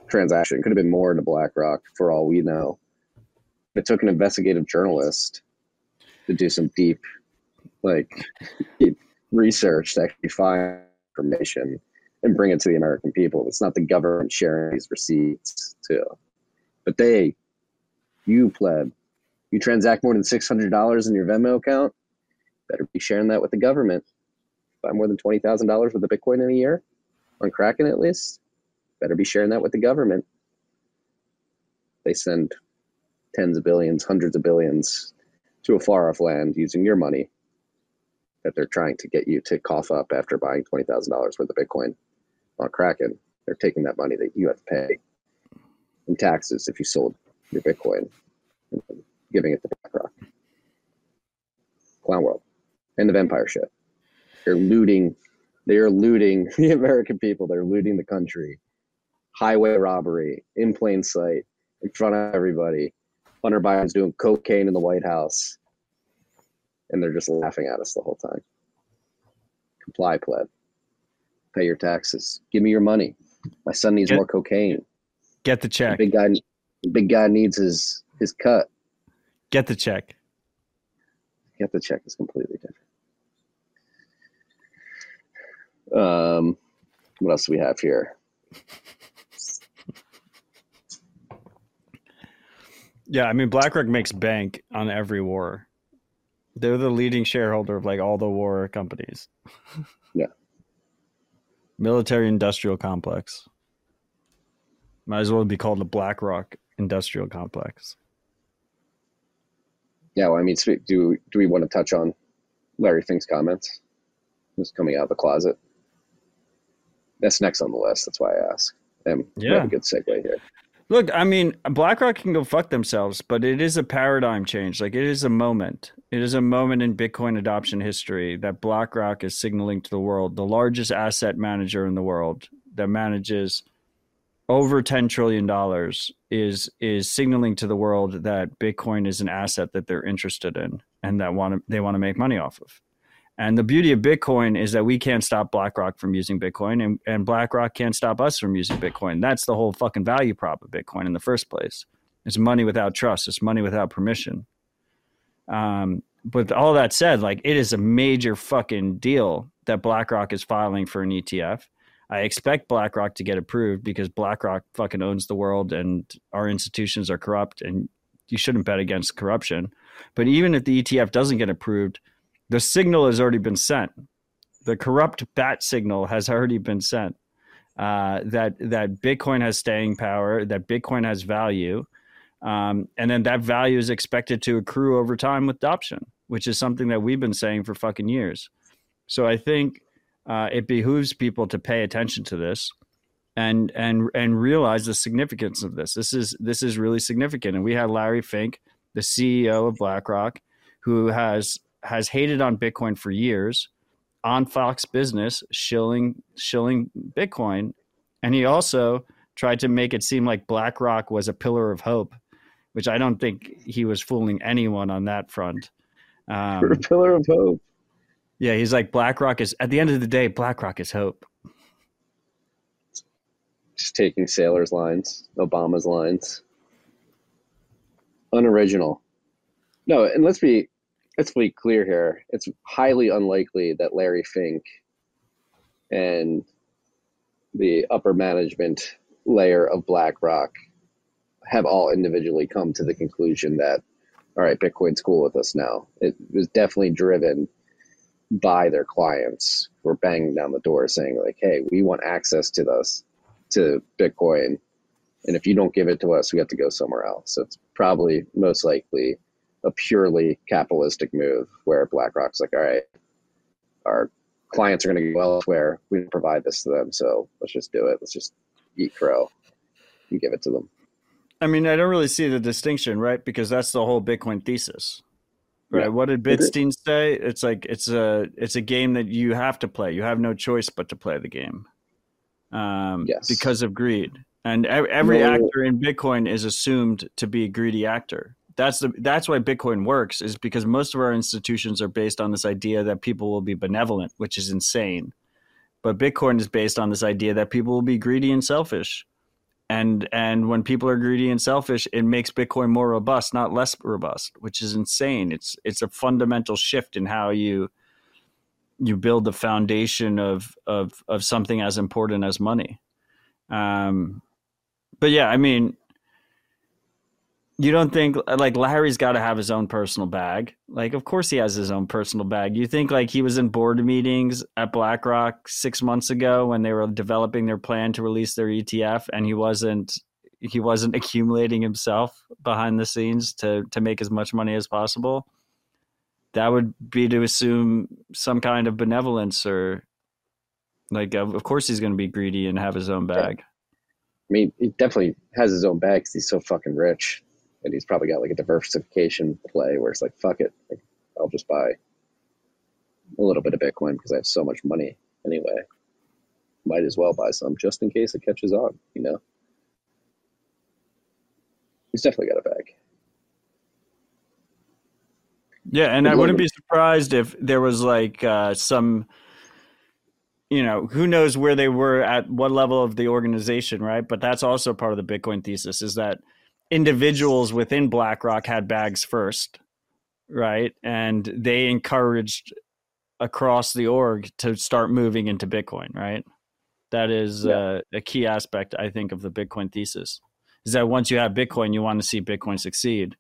Speaker 8: transaction. Could have been more to BlackRock for all we know. It took an investigative journalist to do some deep, like, deep research to actually find information and bring it to the American people. It's not the government sharing these receipts too. But they, you pleb, you transact more than six hundred dollars in your Venmo account, better be sharing that with the government. Buy more than twenty thousand dollars worth of Bitcoin in a year, on Kraken at least, better be sharing that with the government. They send tens of billions, hundreds of billions to a far off land using your money that they're trying to get you to cough up after buying twenty thousand dollars worth of Bitcoin on Kraken. They're taking that money that you have to pay in taxes if you sold your Bitcoin giving it to BlackRock. Clown World. End of empire shit. They're looting. They are looting the American people. They're looting the country. Highway robbery in plain sight, in front of everybody. Hunter Biden's doing cocaine in the White House, and they're just laughing at us the whole time. Comply, pleb. Pay your taxes. Give me your money. My son needs more cocaine.
Speaker 9: Get the
Speaker 8: The
Speaker 9: check.
Speaker 8: big guy, the big guy needs his his cut.
Speaker 9: Get the check.
Speaker 8: Get the check is completely different. Um, what else do we have here?
Speaker 9: Yeah, I mean BlackRock makes bank on every war. They're the leading shareholder of like all the war companies.
Speaker 8: Yeah.
Speaker 9: Military industrial complex. Might as well be called the BlackRock industrial complex.
Speaker 8: Yeah, well, I mean, do do we want to touch on Larry Fink's comments? Who's coming out of the closet? That's next on the list. That's why I ask. And we have
Speaker 9: Yeah.
Speaker 8: a good segue here.
Speaker 9: Look, I mean, BlackRock can go fuck themselves, but it is a paradigm change. Like it is a moment. It is a moment in Bitcoin adoption history that BlackRock is signaling to the world, the largest asset manager in the world that manages over 10 trillion dollars is is signaling to the world that Bitcoin is an asset that they're interested in and that want to they want to make money off of. And the beauty of Bitcoin is that we can't stop BlackRock from using Bitcoin, and, and BlackRock can't stop us from using Bitcoin. That's the whole fucking value prop of Bitcoin in the first place. It's money without trust. It's money without permission. Um, but all that said, like it is a major fucking deal that BlackRock is filing for an ETF. I expect BlackRock to get approved because BlackRock fucking owns the world and our institutions are corrupt, and you shouldn't bet against corruption. But even if the ETF doesn't get approved, the signal has already been sent. The corrupt bat signal has already been sent. Uh, that that Bitcoin has staying power, that Bitcoin has value, um, and then that value is expected to accrue over time with adoption, which is something that we've been saying for fucking years. So I think uh, it behooves people to pay attention to this and and and realize the significance of this. This is this is really significant. And we had Larry Fink, the CEO of BlackRock, who has has hated on Bitcoin for years, on Fox Business, shilling shilling Bitcoin, and he also tried to make it seem like BlackRock was a pillar of hope, which I don't think he was fooling anyone on that front. Um,
Speaker 8: Pillar of hope.
Speaker 9: Yeah, he's like BlackRock is at the end of the day, BlackRock is hope.
Speaker 8: Just taking Saylor's lines, Obama's lines. Unoriginal. No, and let's be let's be clear here. It's highly unlikely that Larry Fink and the upper management layer of BlackRock have all individually come to the conclusion that all right, Bitcoin's cool with us now. It was definitely driven by their clients who were banging down the door saying like, "Hey, we want access to this to Bitcoin, and if you don't give it to us, we have to go somewhere else." So it's probably most likely a purely capitalistic move where BlackRock's like, "All right, our clients are going to go elsewhere. We didn't provide this to them, so let's just do it. Let's just eat crow and give it to them.
Speaker 9: I mean, I don't really see the distinction, right? Because that's the whole Bitcoin thesis. Right.
Speaker 8: Yeah.
Speaker 9: What did Bitstein say? It's like it's a it's a game that you have to play. You have no choice but to play the game. Um,
Speaker 8: Yes.
Speaker 9: because of greed. And every
Speaker 8: No.
Speaker 9: actor in Bitcoin is assumed to be a greedy actor. That's the that's why Bitcoin works is because most of our institutions are based on this idea that people will be benevolent, which is insane. But Bitcoin is based on this idea that people will be greedy and selfish. And and when people are greedy and selfish, it makes Bitcoin more robust, not less robust, which is insane. It's it's a fundamental shift in how you you build the foundation of of of something as important as money. Um, but yeah, I mean, you don't think uh, like Larry's got to have his own personal bag? Like, of course he has his own personal bag. You think like he was in board meetings at BlackRock six months ago when they were developing their plan to release their ETF, and he wasn't he wasn't accumulating himself behind the scenes to to make as much money as possible? That would be to assume some kind of benevolence or like of, of course he's going to be greedy and have his own bag.
Speaker 8: I mean, he definitely has his own bag because he's so fucking rich, and he's probably got like a diversification play where it's like, fuck it, like, I'll just buy a little bit of Bitcoin because I have so much money anyway. Might as well buy some just in case it catches on, you know. He's definitely got a bag.
Speaker 9: Yeah, and I wouldn't be surprised if there was like uh, some, you know, who knows where they were at what level of the organization, right? But that's also part of the Bitcoin thesis is that individuals within BlackRock had bags first, right? And they encouraged across the org to start moving into Bitcoin, right? That is
Speaker 8: Yeah.
Speaker 9: uh, a key aspect, I think, of the Bitcoin thesis. Is that once you have Bitcoin, you want to see Bitcoin succeed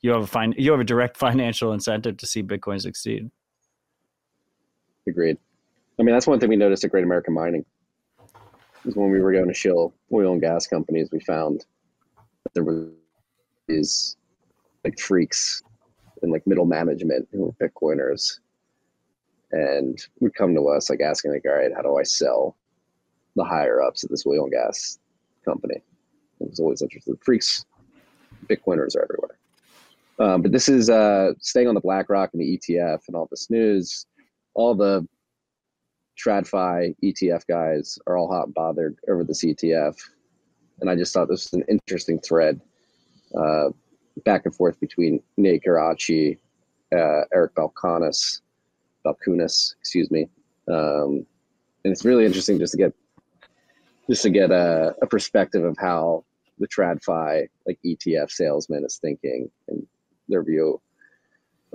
Speaker 9: you have a fin- you have a direct financial incentive to see Bitcoin succeed.
Speaker 8: Agreed. I mean, that's one thing we noticed at Great American Mining. Is when we were going to shill oil and gas companies, we found there were these like freaks in like middle management who were Bitcoiners, and would come to us like asking like, "All right, how do I sell the higher ups at this oil and gas company?" It was always interesting. Freaks, Bitcoiners are everywhere. Um, but this is uh, staying on the BlackRock and the ETF and all this news. All the TradFi ETF guys are all hot and bothered over this ETF, and I just thought this was an interesting thread uh, back and forth between Nate Geraci, uh, Eric Balkanis, Balkunis, excuse me, um, and it's really interesting just to get just to get a, a perspective of how the TradFi like ETF salesman is thinking and their view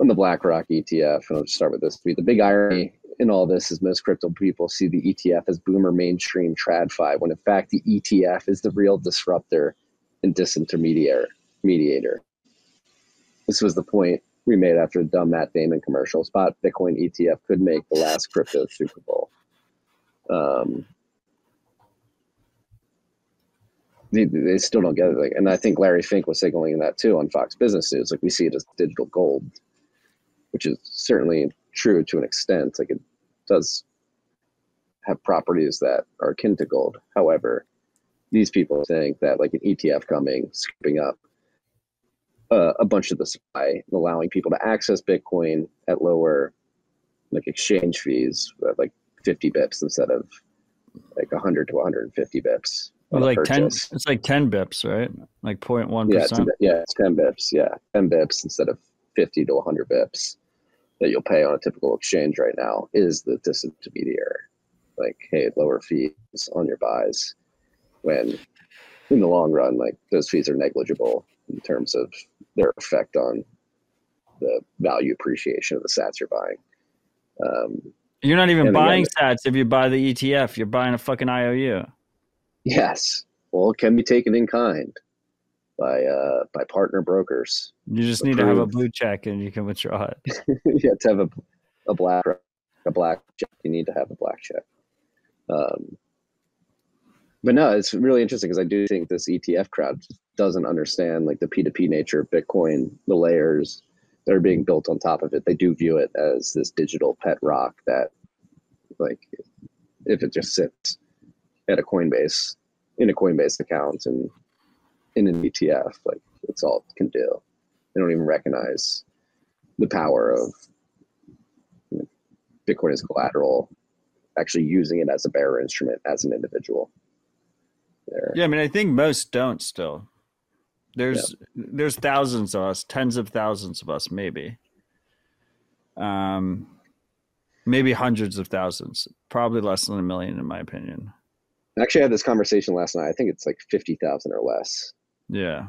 Speaker 8: on the BlackRock ETF. And I'll just start with this. The big irony in all this is most crypto people see the ETF as boomer mainstream TradFi, when in fact the ETF is the real disruptor and disintermediator. Mediator. This was the point we made after the dumb Matt Damon commercial. Spot Bitcoin ETF could make the last crypto Super Bowl. Um, they, they still don't get it. Like, and I think Larry Fink was signaling that too on Fox Business News. Like we see it as digital gold, which is certainly true to an extent. Like it does have properties that are akin to gold. However, these people think that like an ETF coming, scooping up uh, a bunch of the supply and allowing people to access Bitcoin at lower like exchange fees, like 50 bips instead of like 100 to 150 bips.
Speaker 9: like ten, it's like ten bips, right? Like 0.1
Speaker 8: Yeah, it's, yeah, it's 10 bips. Yeah, 10 bips instead of 50 to 100 bips that you'll pay on a typical exchange right now is the disintermediary. Like, hey, lower fees on your buys when in the long run, like those fees are negligible in terms of their effect on the value appreciation of the sats you're buying. Um,
Speaker 9: You're not even
Speaker 8: And again-
Speaker 9: buying sats if you buy the ETF. You're buying a fucking IOU.
Speaker 8: yes, well, it can be taken in kind by uh, by partner brokers.
Speaker 9: You just need to have a blue check and you can withdraw it.
Speaker 8: you have to have a, a black a black check. You need to have a black check. Um, but no, it's really interesting because I do think this ETF crowd doesn't understand like the P2P nature of Bitcoin, the layers that are being built on top of it. They do view it as this digital pet rock that Like if it just sits at a Coinbase in a Coinbase account and in an ETF, like that's all it can do. They don't even recognize the power of you know, Bitcoin as collateral, actually using it as a bearer instrument as an individual. There.
Speaker 9: Yeah, I mean, I think most don't still. There's there's thousands of us, tens of thousands of us, maybe. Um, maybe hundreds of thousands, probably less than a million, in my opinion.
Speaker 8: Actually, I had this conversation last night. I think it's like fifty thousand or less.
Speaker 9: Yeah.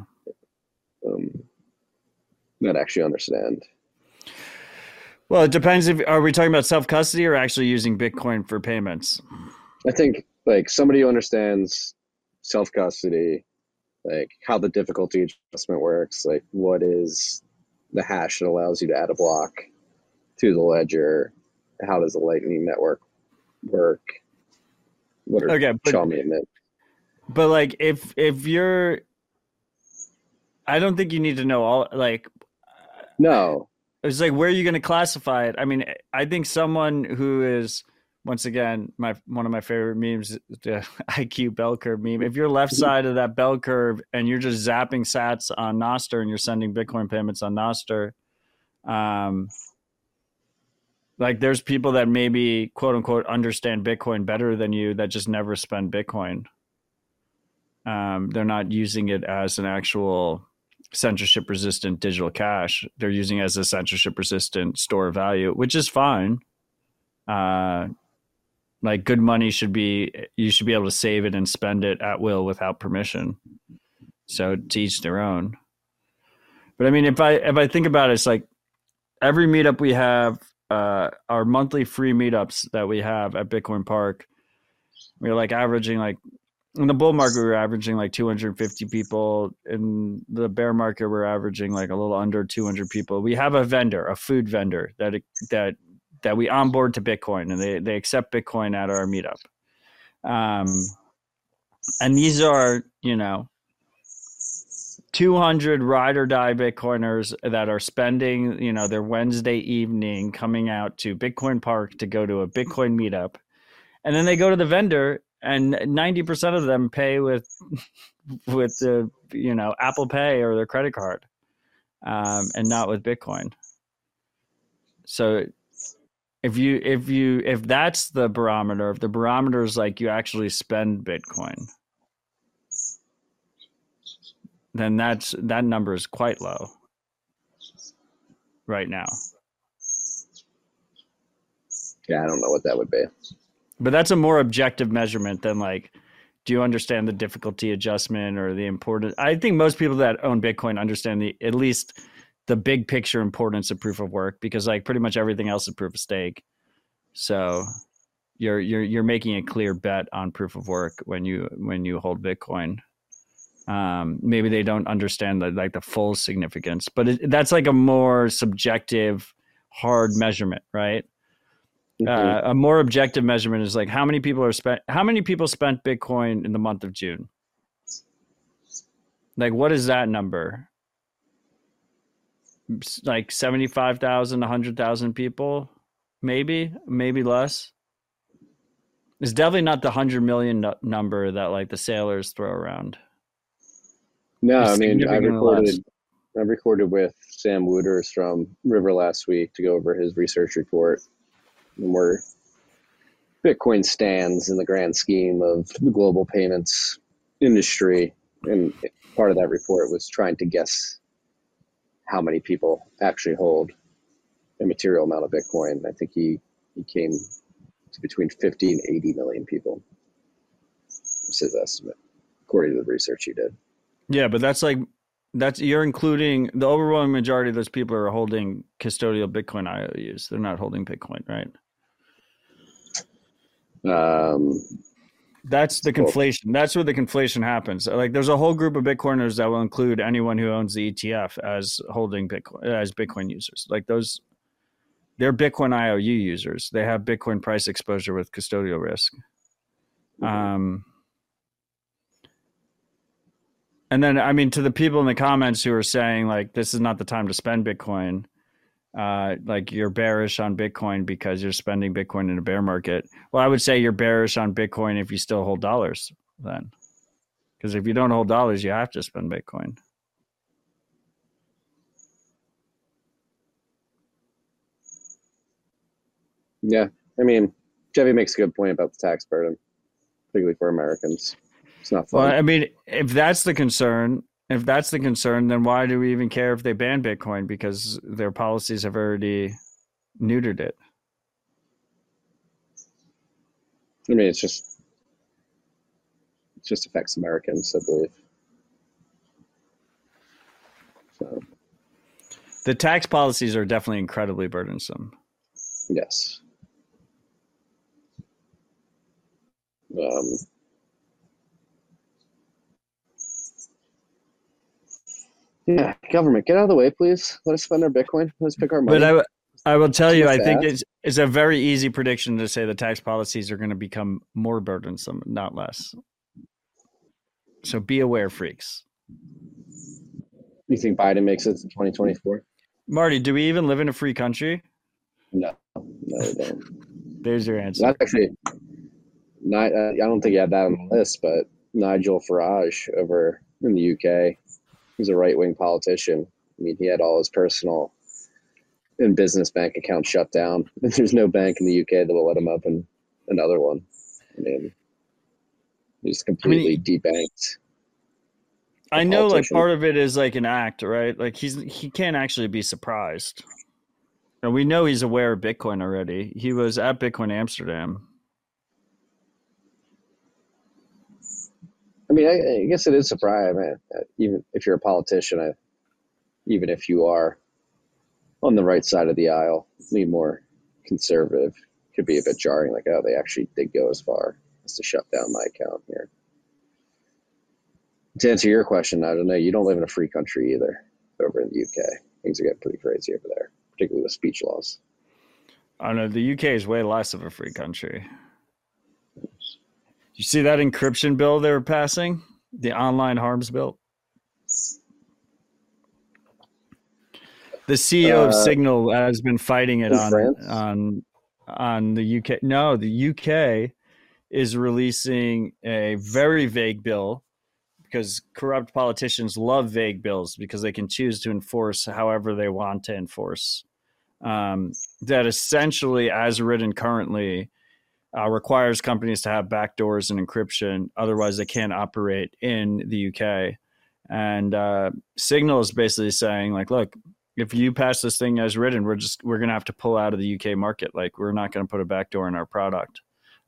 Speaker 8: Um, that actually understand.
Speaker 9: Well, it depends if are we talking about self custody or actually using Bitcoin for payments.
Speaker 8: I think like somebody who understands self custody, like how the difficulty adjustment works, like what is the hash that allows you to add a block to the ledger, how does the Lightning Network work? What are
Speaker 9: Okay, but-? But like, if if you're, I don't think you need to know all. Like,
Speaker 8: No,
Speaker 9: it's like where are you going to classify it? I mean, I think someone who is once again my one of my favorite memes, the IQ bell curve meme. If you're left side of that bell curve and you're just zapping Sats on Nostr and you're sending Bitcoin payments on Nostr, um, like there's people that maybe quote unquote understand Bitcoin better than you that just never spend Bitcoin. Um, they're not using it as an actual censorship resistant digital cash. They're using as a censorship resistant store of value, which is fine. Uh, like good money should be, you should be able to save it and spend it at will without permission. So to each their own. But I mean, if I if I think about it, it's like every meetup we have, uh, our monthly free meetups that we have at Bitcoin Park, we're like averaging like in the bull market we were averaging like 250 people. In the bear market we're averaging like a little under 200 people. We have a vendor a food vendor that that that we onboard to bitcoin and they they accept bitcoin at our meetup. Um and these are you know 200 ride or die bitcoiners that are spending you know their wednesday evening coming out to bitcoin park to go to a bitcoin meetup. And then they go to the vendor and 90% of them pay with with the you know apple pay or their credit card um, and not with bitcoin so if you if you if that's the barometer if the barometer is like you actually spend bitcoin then that's that number is quite low right now
Speaker 8: yeah, I don't know what that would be.
Speaker 9: But that's a more objective measurement than like, do you understand the difficulty adjustment or the importance? I think most people that own Bitcoin understand the at least the big picture importance of proof of work because like pretty much everything else is proof of stake. So you're you're you're making a clear bet on proof of work when you when you hold Bitcoin. Um, maybe they don't understand the like the full significance, but it, that's like a more subjective, hard measurement, right? Uh, a more objective measurement is like how many people are spent how many people spent bitcoin in the month of june? Like what is that number? Like 75,000 100,000 people? Maybe maybe less? It's definitely not the 100 million nu- number that like the Saylors throw around.
Speaker 8: No,
Speaker 9: It's
Speaker 8: I mean, I recorded,
Speaker 9: less.
Speaker 8: I recorded with Sam Wouters from River last week to go over his research report and where Bitcoin stands in the grand scheme of the global payments industry. And part of that report was trying to guess how many people actually hold a material amount of Bitcoin. I think he, he came to between 50 and 80 million people. Was his estimate, according to the research he did.
Speaker 9: Yeah, but that's like that's you're including the overwhelming majority of those people are holding custodial Bitcoin IOUs. They're not holding Bitcoin, right?
Speaker 8: Um,
Speaker 9: That's the conflation. That's where the conflation happens. Like there's a whole group of Bitcoiners that will include anyone who owns the ETF as holding Bitcoin as Bitcoin users. Like those they're Bitcoin IOU users. They have Bitcoin price exposure with custodial risk. Um and then I mean to the people in the comments who are saying like this is not the time to spend Bitcoin. Uh, like you're bearish on Bitcoin because you're spending Bitcoin in a bear market. Well, I would say you're bearish on Bitcoin if you still hold dollars then. Because if you don't hold dollars, you have to spend Bitcoin.
Speaker 8: Yeah, I mean, Chevy makes a good point about the tax burden, particularly for Americans. It's not fun.
Speaker 9: Well, I mean, if that's the concern, if that's the concern, then why do we even care if they ban Bitcoin? Because their policies have already neutered it.
Speaker 8: I mean, it's just it just affects Americans, I believe. So
Speaker 9: The tax policies are definitely incredibly burdensome.
Speaker 8: yes. Um, yeah, government, get out of the way, please. Let us spend our Bitcoin. Let's pick our money.
Speaker 9: But I, w- I will tell you, I think it's, it's a very easy prediction to say the tax policies are going to become more burdensome, not less. So be aware, freaks.
Speaker 8: you think Biden makes it to 2024?
Speaker 9: Marty, do we even live in a free country?
Speaker 8: No, no, we don't.
Speaker 9: There's your answer.
Speaker 8: That's actually not. Uh, I don't think you had that on the list, but Nigel Farage over in the UK, he's a right wing politician. I mean, he had all his personal and business bank accounts shut down. There's no bank in the UK that will let him open another one. I mean, he's completely debanked.
Speaker 9: I know, like part of it is like an act, right? Like he's he can't actually be surprised, and we know he's aware of Bitcoin already. He was at Bitcoin Amsterdam.
Speaker 8: Mean, I, I guess it is surprising, man. Uh, Even if you're a politician, I, even if you are on the right side of the aisle, lean more conservative, could be a bit jarring. Like, oh, they actually did go as far as to shut down my account here. To answer your question, I don't know. You don't live in a free country either. Over in the UK, things are getting pretty crazy over there, particularly with speech laws.
Speaker 9: I don't know. The UK is way less of a free country. You see that encryption bill they were passing? The online harms bill? The CEO of
Speaker 8: Uh,
Speaker 9: Signal has been fighting it on
Speaker 8: France?
Speaker 9: on on the UK. No, the UK is releasing a very vague bill because corrupt politicians love vague bills because they can choose to enforce however they want to enforce. Um, that essentially, as written currently, uh, requires companies to have backdoors and encryption. Otherwise, they can't operate in the UK. And uh, Signal is basically saying, like, look, if you pass this thing as written, we're just we're to have to pull out of the UK market. Like, we're not to put a backdoor in our product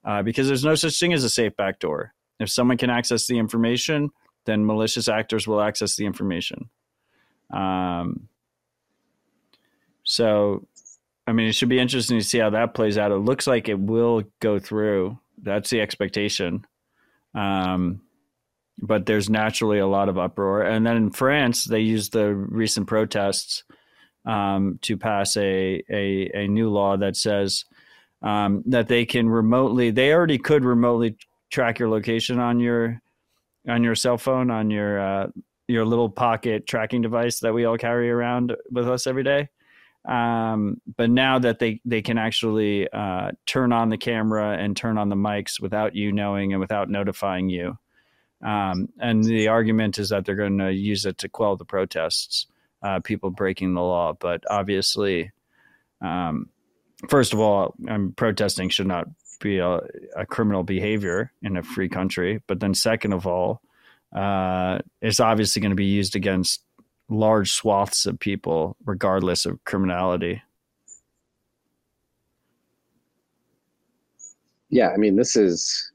Speaker 9: uh, because there's no such thing as a safe backdoor. If someone can access the information, then malicious actors will access the information. Um, so, I mean, it should be interesting to see how that plays out. It looks like it will go through. That's the expectation. Um, but there's naturally a lot of uproar. And then in France, they used the recent protests um, to pass a, a, a new law that says um, that they can remotely, they already could remotely track your location on your on your cell phone, on your uh, your little pocket tracking device that we all carry around with us every day. Um, but now that they they can actually uh, turn on the camera and turn on the mics without you knowing and without notifying you. Um, and the argument is that they're going to use it to quell the protests, uh, people breaking the law. But obviously, um, first of all, um, protesting should not be a, a criminal behavior in a free country. But then, second of all, uh, it's obviously going to be used against large swaths of people, regardless of criminality.
Speaker 8: Yeah, I mean, this is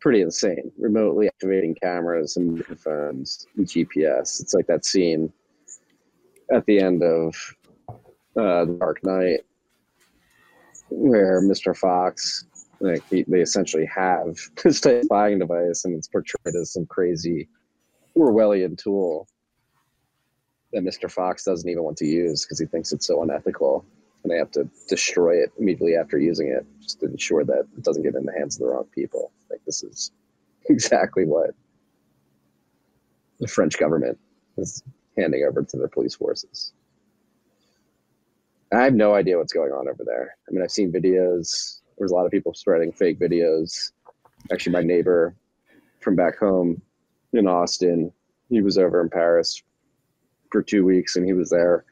Speaker 8: pretty insane. Remotely activating cameras and microphones and GPS. It's like that scene at the end of uh, The Dark Knight where Mr. Fox, like, he, they essentially have this type of spying device and it's portrayed as some crazy Orwellian tool that Mr. Fox doesn't even want to use because he thinks it's so unethical. And they have to destroy it immediately after using it just to ensure that it doesn't get in the hands of the wrong people. Like, this is exactly what the French government is handing over to their police forces. I have no idea what's going on over there. I mean, I've seen videos. There's a lot of people spreading fake videos. Actually, my neighbor from back home in Austin, he was over in Paris for two weeks, and he was there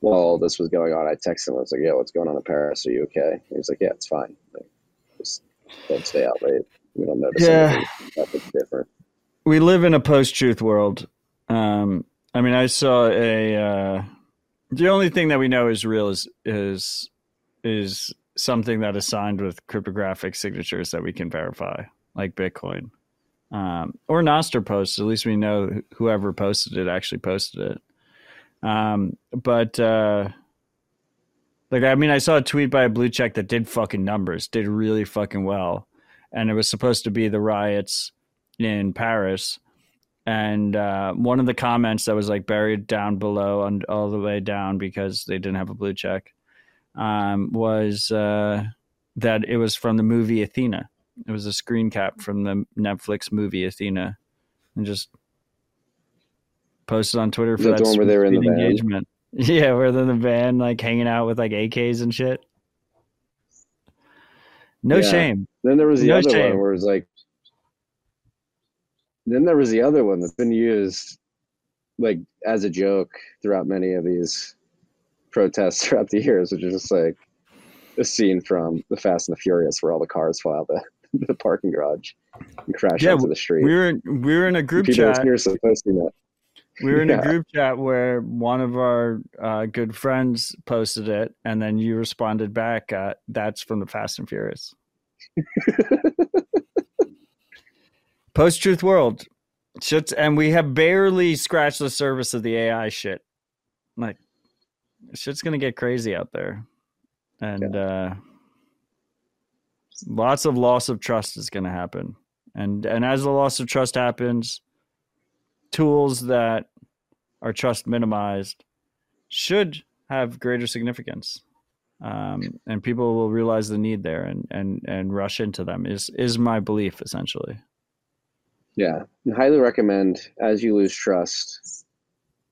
Speaker 8: while all this was going on. I texted him. I was like, "Yeah, what's going on in Paris? Are you okay?" He was like, "Yeah, it's fine. Like, just don't stay out late. We don't notice
Speaker 9: Yeah.
Speaker 8: anything different."
Speaker 9: we live in a post-truth world. Um, I mean, I saw a. Uh, the only thing that we know is real is is is something that is signed with cryptographic signatures that we can verify, like Bitcoin, um, or Nostr posts. At least we know whoever posted it actually posted it. Um, but uh, like, I mean, I saw a tweet by a blue check that did fucking numbers, did really fucking well, and it was supposed to be the riots in Paris. And uh, one of the comments that was like buried down below and all the way down because they didn't have a blue check um, was uh, that it was from the movie Athena. It was a screen cap from the Netflix movie Athena, and just posted on Twitter for
Speaker 8: that
Speaker 9: that
Speaker 8: where they were in the
Speaker 9: sweet
Speaker 8: van?
Speaker 9: engagement. Yeah, where they're in the van, like hanging out with like AKs and shit. No
Speaker 8: Yeah.
Speaker 9: shame.
Speaker 8: Then there was the
Speaker 9: No
Speaker 8: other
Speaker 9: shame.
Speaker 8: one where it was like. Then there was the other one that's been used, like as a joke throughout many of these protests throughout the years, which is just like a scene from The Fast and the Furious, where all the cars fly out the, the parking garage and crash
Speaker 9: Yeah,
Speaker 8: onto the street.
Speaker 9: We were we were in a group
Speaker 8: People are
Speaker 9: chat.
Speaker 8: seriously posting that.
Speaker 9: We were in
Speaker 8: Yeah.
Speaker 9: a group chat where one of our uh, good friends posted it, and then you responded back. Uh, That's from the Fast and Furious. Post truth world, shit's, and we have barely scratched the surface of the AI shit. Like, shit's gonna get crazy out there, and uh, lots of loss of trust is gonna happen. And and as the loss of trust happens, tools that are trust minimized should have greater significance um, and people will realize the need there and, and, and rush into them is, is my belief essentially
Speaker 8: Yeah, I highly recommend as you lose trust,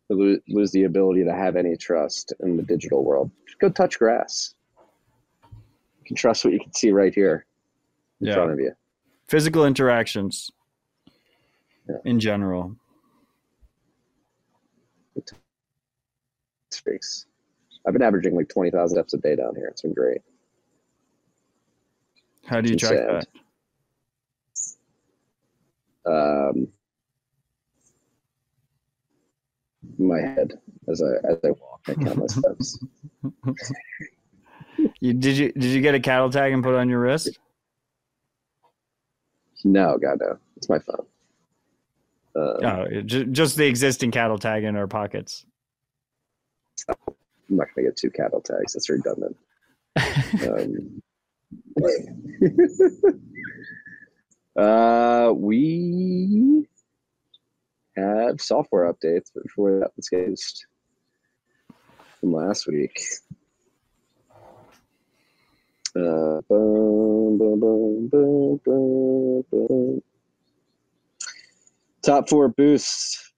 Speaker 8: lose, lose the ability to have any trust in the digital world. Just go touch grass. You can trust what you can see right here in
Speaker 9: Yeah.
Speaker 8: front of you.
Speaker 9: physical interactions in general
Speaker 8: Space. I've been averaging like twenty thousand steps a day down here. It's been great.
Speaker 9: how do you track that
Speaker 8: Um, my head as I as I walk, I count my steps.
Speaker 9: you, did you did you get a cattle tag and put it on your wrist
Speaker 8: No, God no, it's my phone. Um,
Speaker 9: oh just the existing cattle tag in our pockets
Speaker 8: I'm not gonna get two cattle tags. That's redundant. um, uh, we have software updates before that was used from last week. Uh, boom, boom, boom, boom, boom, boom. Top four boosts.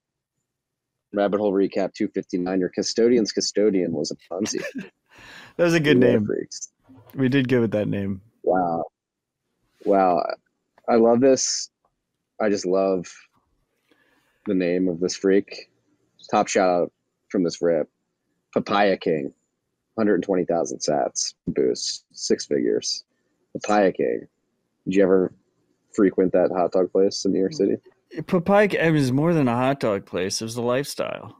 Speaker 8: Rabbit hole recap 259. Your custodian's custodian was a Ponzi.
Speaker 9: that was a good
Speaker 8: Yeah,
Speaker 9: name
Speaker 8: freaks.
Speaker 9: we did give it that name
Speaker 8: Wow. Wow. I love this. I just love the name of this freak. Top shout out from this rip. Papaya King. 120,000 sats boost. Six figures. Papaya King. Did you ever frequent that hot dog place in New York mm. City?
Speaker 9: Papaya it was more than a hot dog place it was a lifestyle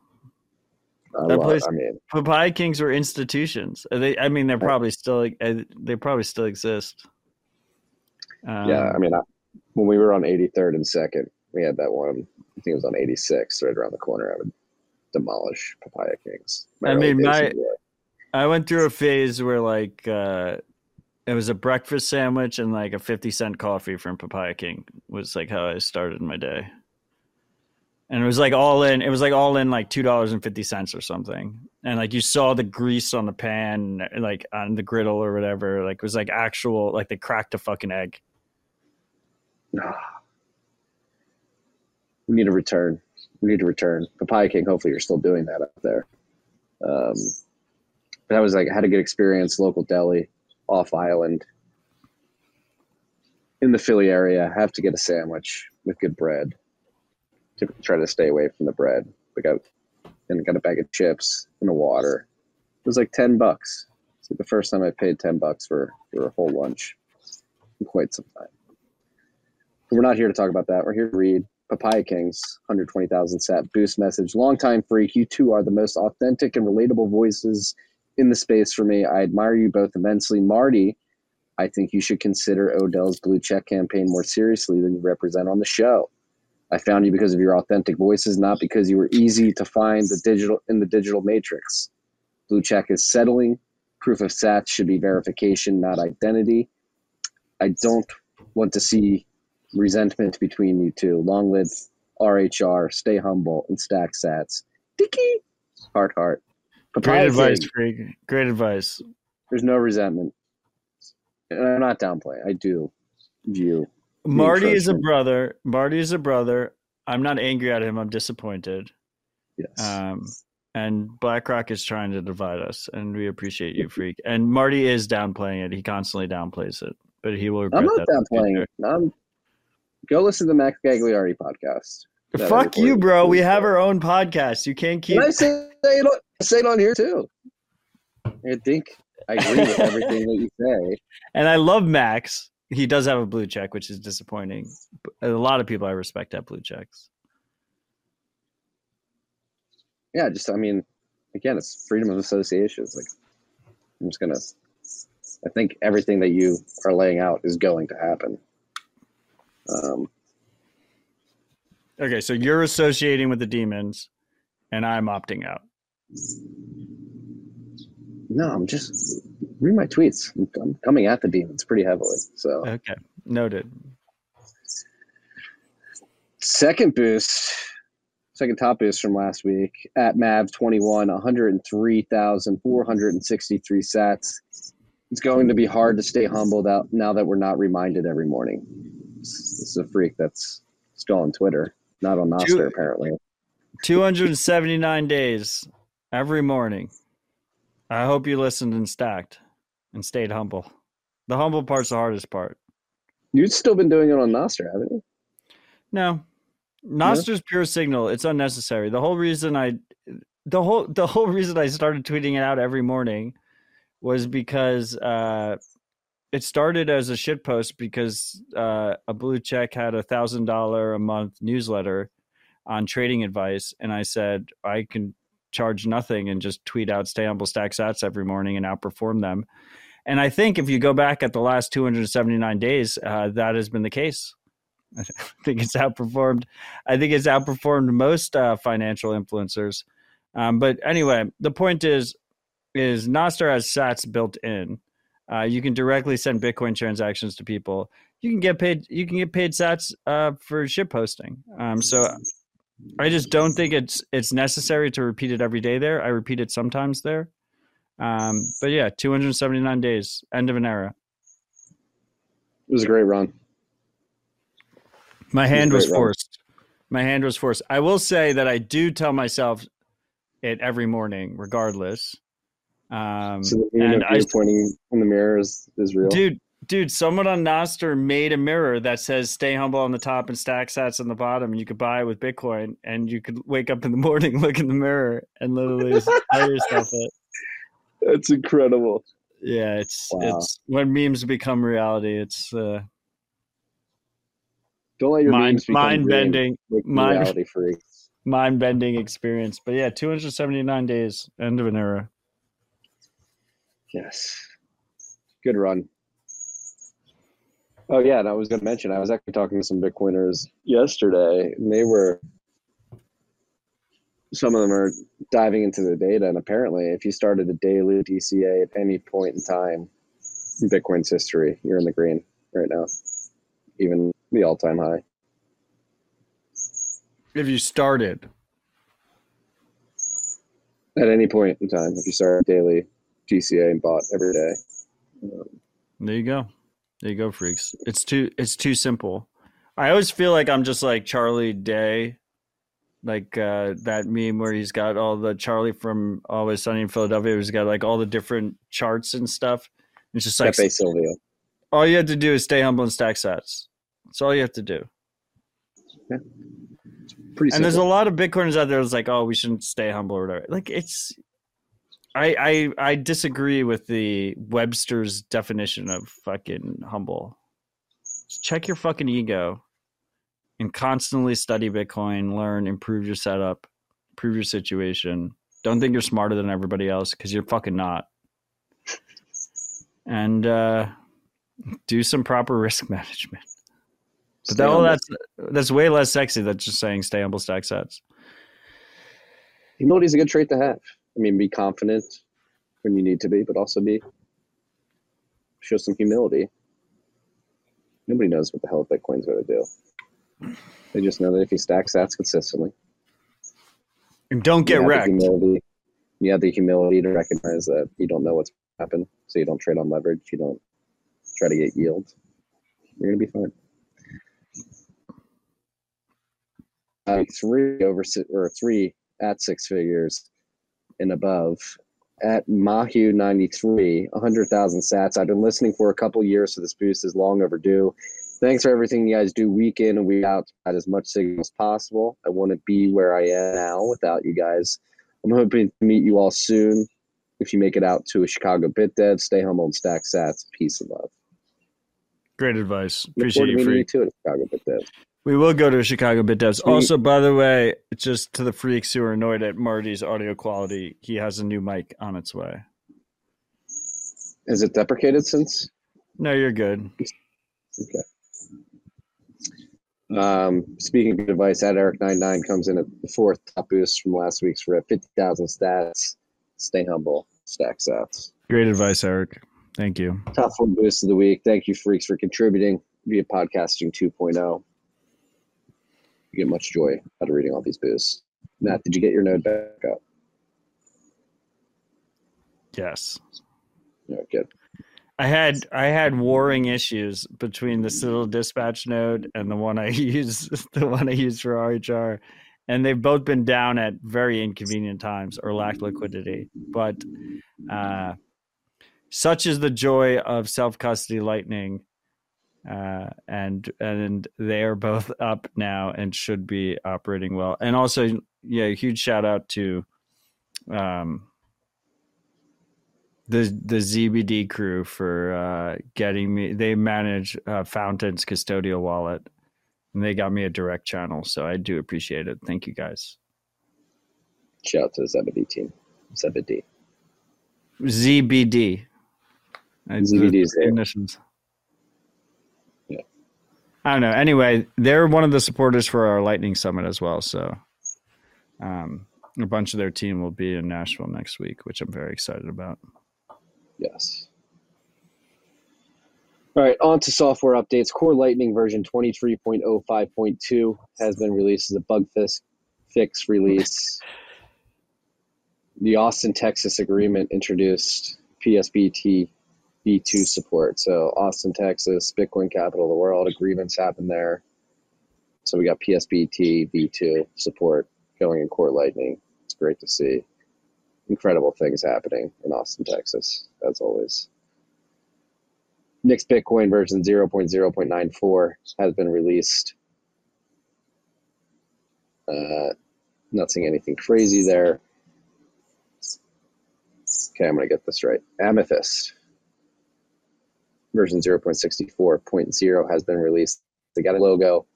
Speaker 8: I,
Speaker 9: That
Speaker 8: love,
Speaker 9: place-
Speaker 8: I mean,
Speaker 9: Papaya Kings were institutions. They, I mean, they're probably still, uh, they probably still exist. Um,
Speaker 8: yeah, I mean, I, when we were on 83rd and 2nd, we had that one. I think it was on 86, right around the corner. I would demolish Papaya Kings.
Speaker 9: I mean, my-
Speaker 8: in New York.
Speaker 9: I went through a phase where like uh, it was a breakfast sandwich and like a fifty cent coffee from Papaya King was like how I started my day. And it was like all in. It was like all in like two dollars and fifty cents or something. And like you saw the grease on the pan, like on the griddle or whatever. Like it was like actual. Like they cracked a fucking egg.
Speaker 8: we need a return. We need to return. Papaya King, hopefully you're still doing that up there. Um, but that was like I had a good experience. Local deli, off island, in the Philly area. Have to get a sandwich with good bread. Typically try to stay away from the bread. We got and got a bag of chips and a water. It was like ten bucks. It's like the first time I paid ten bucks for for a whole lunch in quite some time. But we're not here to talk about that. We're here to read Papaya Kings, 120,000 sat boost message. Longtime freak, you two are the most authentic and relatable voices in the space for me. I admire you both immensely. Marty, I think you should consider Odell's blue check campaign more seriously than you represent on the show. I found you because of your authentic voices, not because you were easy to find the digital in the digital matrix. Blue check is settling. Proof of sats should be verification, not identity. I don't want to see resentment between you two. Long live RHR, stay humble, and stack sats. Dicky, heart, heart.
Speaker 9: Great advice, freak. Great advice.
Speaker 8: There's no resentment. And I'm not downplaying. I do view.
Speaker 9: Marty is a brother. Marty is a brother. I'm not angry at him. I'm disappointed.
Speaker 8: Yes.
Speaker 9: Um, and BlackRock is trying to divide us, and we appreciate you, freak. And Marty is downplaying it. He constantly downplays it, but he will
Speaker 8: I'm not downplaying it. I'm, go listen to the Max Gagliardi podcast.
Speaker 9: Fuck you, bro. We have our own podcast. You can't keep.
Speaker 8: And I say it, on, say it on here too. I think I agree with everything that you say.
Speaker 9: And I love Max. He does have a blue check, which is disappointing. A lot of people I respect have blue checks.
Speaker 8: Yeah, just I mean, again, it's freedom of association. It's like I'm just gonna. I think everything that you are laying out is going to happen. Um,
Speaker 9: Okay, so you're associating with the demons, and I'm opting out.
Speaker 8: no, I'm just read my tweets. I'm, coming at the demons pretty heavily. So
Speaker 9: Okay, noted.
Speaker 8: second boost, second top boost from last week at Mav 21, 103,463 sats. It's going to be hard to stay humbled out now that we're not reminded every morning. This this is a freak that's still on Twitter, not on Nostr
Speaker 9: Two-
Speaker 8: apparently.
Speaker 9: 279 days every morning. I hope you listened and stacked and stayed humble. The humble part's the hardest part.
Speaker 8: You've still been doing it on Nostr, haven't you?
Speaker 9: No. Nostr's pure signal. It's unnecessary. The whole reason I the whole the whole reason I started tweeting it out every morning was because uh it started as a shit post because uh, a blue check had a thousand dollar a month newsletter on trading advice, and I said I can charge nothing and just tweet out stay humble stack sats every morning and outperform them. And I think if you go back at the last 279 days, uh, that has been the case. I think it's outperformed. I think it's outperformed most uh, financial influencers. Um, but anyway, the point is, is Nostr has Sats built in. Uh, you can directly send Bitcoin transactions to people. You can get paid. You can get paid Sats uh, for ship posting. Um, so I just don't think it's it's necessary to repeat it every day. There, I repeat it sometimes there. Um, but yeah, 279 days, end of an era.
Speaker 8: It was a great run.
Speaker 9: My hand was
Speaker 8: run.
Speaker 9: forced. My hand was forced. I will say that I do tell myself it every morning, regardless. Um,
Speaker 8: So the
Speaker 9: and
Speaker 8: of
Speaker 9: I,
Speaker 8: pointing in the mirror is, is real.
Speaker 9: dude, dude, someone on Nostr made a mirror that says "Stay humble" on the top and "Stack Sats" on the bottom. And you could buy it with Bitcoin, and you could wake up in the morning, look in the mirror, and literally tell yourself it.
Speaker 8: That's incredible.
Speaker 9: Yeah, it's
Speaker 8: Wow.
Speaker 9: it's when memes become reality. It's uh,
Speaker 8: Don't let your
Speaker 9: mind mind bending, mind
Speaker 8: reality free.
Speaker 9: mind bending experience. But yeah, 279 days, end of an era.
Speaker 8: Yes. Good run. Oh yeah, and I was going to mention I was actually talking to some Bitcoiners yesterday, and they were some of them are diving into the data, and apparently, if you started a daily DCA at any point in time in Bitcoin's history, you're in the green right now, even the all-time high.
Speaker 9: If you started,
Speaker 8: At any point in time, if you start daily DCA and bought every day,
Speaker 9: there you go. There you go, freaks. It's too it's too simple. I always feel like I'm just like Charlie Day like uh, that meme where he's got all the Charlie from Always Sunny in Philadelphia. He's got like all the different charts and stuff. It's just like
Speaker 8: Pepe Silvia.
Speaker 9: all you have to do is stay humble and stack sats. That's all you have to do.
Speaker 8: Pretty
Speaker 9: and there's a lot of Bitcoiners out there that's like, oh, we shouldn't stay humble or whatever. Like it's, I I I disagree with the Webster's definition of fucking humble. Just check your fucking ego, and constantly study Bitcoin, learn, improve your setup, improve your situation. Don't think you're smarter than everybody else because you're fucking not. And uh, do some proper risk management. But that, all that's that's way less sexy than just saying stay humble, stack sats.
Speaker 8: Humility is a good trait to have. I mean, be confident when you need to be, but also be show some humility. Nobody knows what the hell Bitcoin's going to do. They just know that if you stack sats consistently,
Speaker 9: And don't get wrecked.
Speaker 8: The humility, you have the humility to recognize that you don't know what's happened, so you don't trade on leverage. You don't try to get yield. You're going to be fine. Uh, three over or three at six figures and above at Mahu 93, 100,000 sats. I've been listening for a couple years, so this boost is long overdue. Thanks for everything you guys do week in and week out to add as much signal as possible. I want to be where I am now without you guys. I'm hoping to meet you all soon. If you make it out to a Chicago Bit Dev, stay humble and stack sats. Peace and love.
Speaker 9: Great advice. Appreciate you,
Speaker 8: meeting you too at Chicago Bit Dev.
Speaker 9: We will go to Chicago Bit Devs.
Speaker 8: Sweet.
Speaker 9: Also, by the way, just to the freaks who are annoyed at Marty's audio quality, he has a new mic on its way.
Speaker 8: Is it deprecated since?
Speaker 9: No, you're good.
Speaker 8: Okay. Um, speaking of good advice, at Eric99 comes in at the fourth top boost from last week's for 50,000 sats. Stay humble, stack sats.
Speaker 9: Great advice, Eric. Thank you.
Speaker 8: Top four boost of the week. Thank you, freaks, for contributing via podcasting 2.0. You get much joy out of reading all these boosts. Matt, did you get your node back up?
Speaker 9: Yes.
Speaker 8: Yeah, good.
Speaker 9: I had I had warring issues between the Citadel dispatch node and the one I use the one I use for RHR. And they've both been down at very inconvenient times or lacked liquidity. But uh, such is the joy of self custody lightning. Uh, and and they are both up now and should be operating well. And also, yeah, huge shout out to um, the the ZBD crew for uh, getting me. They manage uh, Fountain's custodial wallet, and they got me a direct channel. So I do appreciate it. Thank you guys.
Speaker 8: Shout out to the Zebedee team. Zebedee.
Speaker 9: ZBD.
Speaker 8: ZBD is there.
Speaker 9: I don't know. Anyway, they're one of the supporters for our Lightning Summit as well. So, um, a bunch of their team will be in Nashville next week, which I'm very excited about.
Speaker 8: Yes. All right, on to software updates. Core Lightning version 23.05.2 has been released as a bug fix release. the Austin, Texas agreement introduced PSBT V2 support. So, Austin, Texas, Bitcoin capital of the world, agreements happen there. So, we got PSBT V2 support going in Core Lightning. It's great to see incredible things happening in Austin, Texas, as always. Next Bitcoin version 0.0.94 has been released. Uh, not seeing anything crazy there. Okay, I'm going to get this right. Amethyst version 0.64.0 has been released. They got a logo,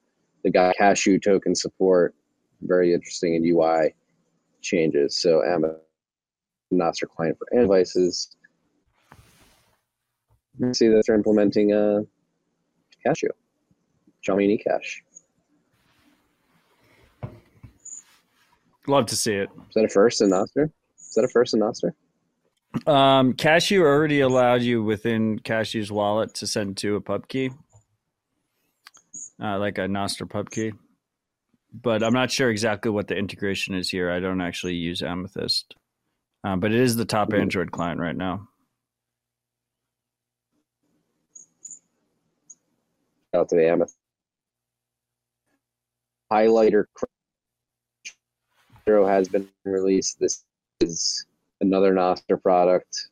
Speaker 8: they got Cashu token support, very interesting in UI changes. So Amethyst Nostr client for Android devices. You see that they're implementing uh, Cashu, Chaumian Cash.
Speaker 9: Love to see it.
Speaker 8: Is that a first in Nostr? Is that a first in Nostr?
Speaker 9: Um, Cashu already allowed you within Cashu's wallet to send to a pub key, uh, like a Nostr pub key. But I'm not sure exactly what the integration is here. I don't actually use Amethyst, uh, but it is the top Android client right now.
Speaker 8: Out to the Amethyst highlighter Zero has been released. This is another Nostr product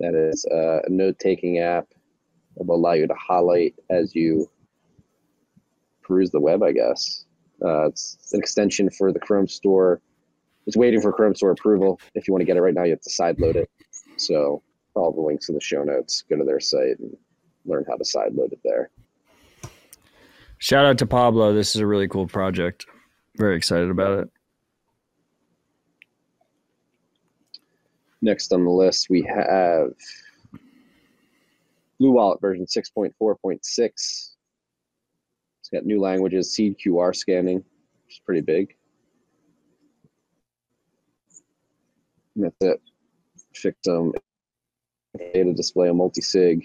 Speaker 8: that is a note-taking app that will allow you to highlight as you peruse the web. I guess uh, it's an extension for the Chrome Store. It's waiting for Chrome Store approval. If you want to get it right now, you have to sideload it. So all the links in the show notes. Go to their site and learn how to sideload it there.
Speaker 9: Shout out to Pablo. This is a really cool project. Very excited about it.
Speaker 8: Next on the list, we have Blue Wallet version 6.4.6. It's got new languages, seed QR scanning, which is pretty big. And that's it. Fix some data display, a multi-sig,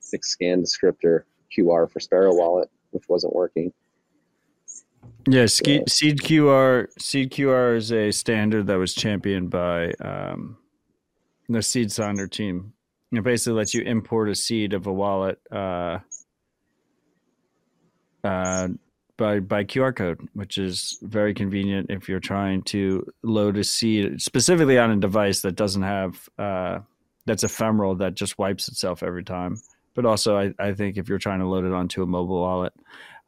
Speaker 8: fixed scan descriptor, QR for Sparrow Wallet, which wasn't working.
Speaker 9: Yeah, Seed QR Seed QR is a standard that was championed by um, the Seed Signer team. It basically lets you import a seed of a wallet uh, uh, by by QR code, which is very convenient if you're trying to load a seed specifically on a device that doesn't have uh, that's ephemeral that just wipes itself every time. But also, I, I think if you're trying to load it onto a mobile wallet,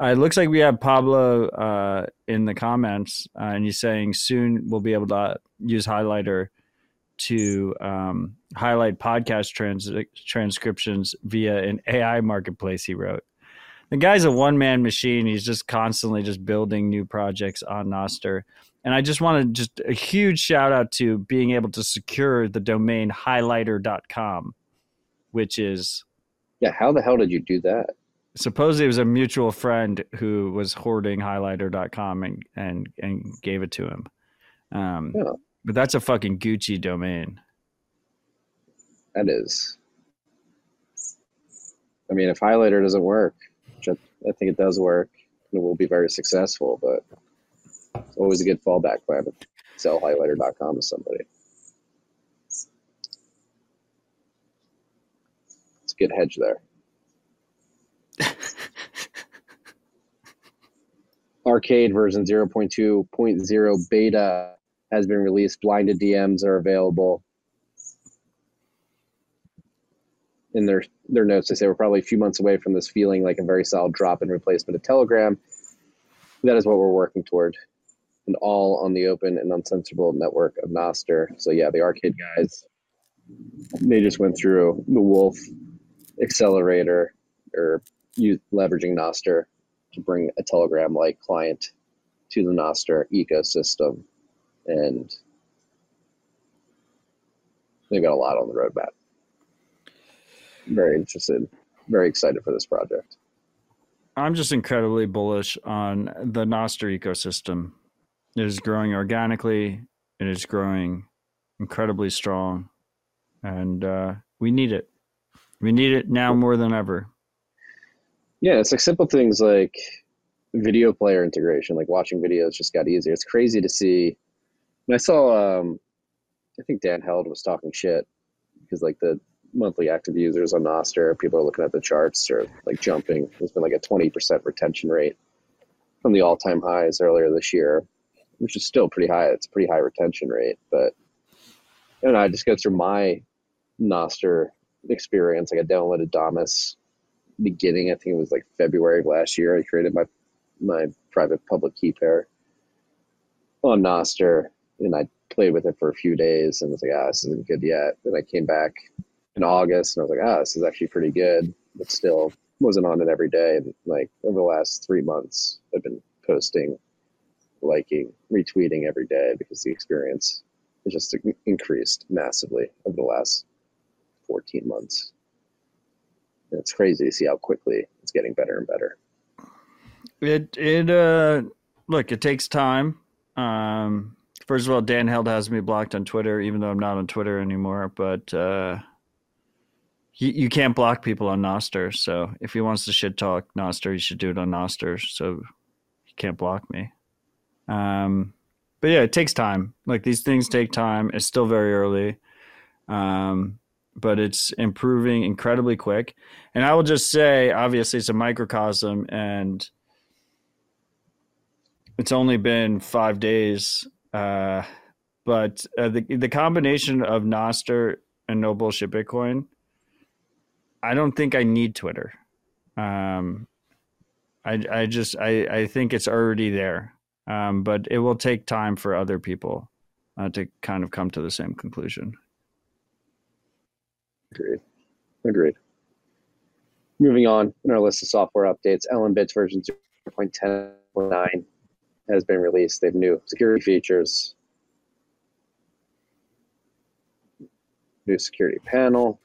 Speaker 9: uh, it looks like we have Pablo uh, in the comments, uh, and he's saying soon we'll be able to use Highlighter to um, highlight podcast trans- transcriptions via an AI marketplace. He wrote, "The guy's a one man machine. He's just constantly just building new projects on Nostr." And I just wanted to just a huge shout out to being able to secure the domain highlighter.com, which is
Speaker 8: yeah. How the hell did you do that?
Speaker 9: Supposedly it was a mutual friend who was hoarding highlighter.com and and and gave it to him. Um yeah. but that's a fucking gucci domain.
Speaker 8: That is. I mean if highlighter doesn't work which I, I think it does work it will be very successful but it's always a good fallback plan to sell highlighter.com to somebody. It's a good hedge there Arcade version 0.2.0 beta has been released. Blinded DMs are available. In their their notes, they say we're probably a few months away from this feeling like a very solid drop in replacement of Telegram. That is what we're working toward, and all on the open and uncensorable network of Nostr. So yeah, the arcade guys, they just went through the Wolf accelerator or use, leveraging Nostr to bring a Telegram like client to the Nostr ecosystem. And they've got a lot on the roadmap. Very interested, very excited for this project.
Speaker 9: I'm just incredibly bullish on the Nostr ecosystem. It is growing organically, it is growing incredibly strong, and uh, we need it. We need it now more than ever.
Speaker 8: Yeah, it's like simple things like video player integration, like watching videos just got easier. It's crazy to see. And I saw, um, I think Dan Held was talking shit because like the monthly active users on Nostr, people are looking at the charts or like jumping. There's been like a 20% retention rate from the all time highs earlier this year, which is still pretty high. It's a pretty high retention rate. But know, I just go through my Nostr experience. Like I downloaded Damus beginning. I think it was like February of last year. I created my my private public key pair on Nostr, and I played with it for a few days and was like, ah, this isn't good yet. Then I came back in August and I was like, ah, this is actually pretty good, but still wasn't on it every day. And like over the last three months, I've been posting, liking, retweeting every day because the experience has just increased massively over the last 14 months it's crazy to see how quickly it's getting better and better.
Speaker 9: It it uh look, it takes time. Um first of all, Dan Held has me blocked on Twitter, even though I'm not on Twitter anymore. But uh you, you can't block people on Nostr. So if he wants to shit talk Nostr, he should do it on Nostr. So he can't block me. Um but yeah, it takes time. Like these things take time. It's still very early. Um but it's improving incredibly quick. And I will just say, obviously, it's a microcosm, and it's only been five days Uh, but uh, the the combination of Nostr and no bullshit Bitcoin, I don't think I need Twitter. Um, I I just I I think it's already there. Um, but it will take time for other people uh, to kind of come to the same conclusion.
Speaker 8: Agreed. Agreed. Moving on in our list of software updates, LNbits version 0.10.9 has been released. They have new security features, new security panel,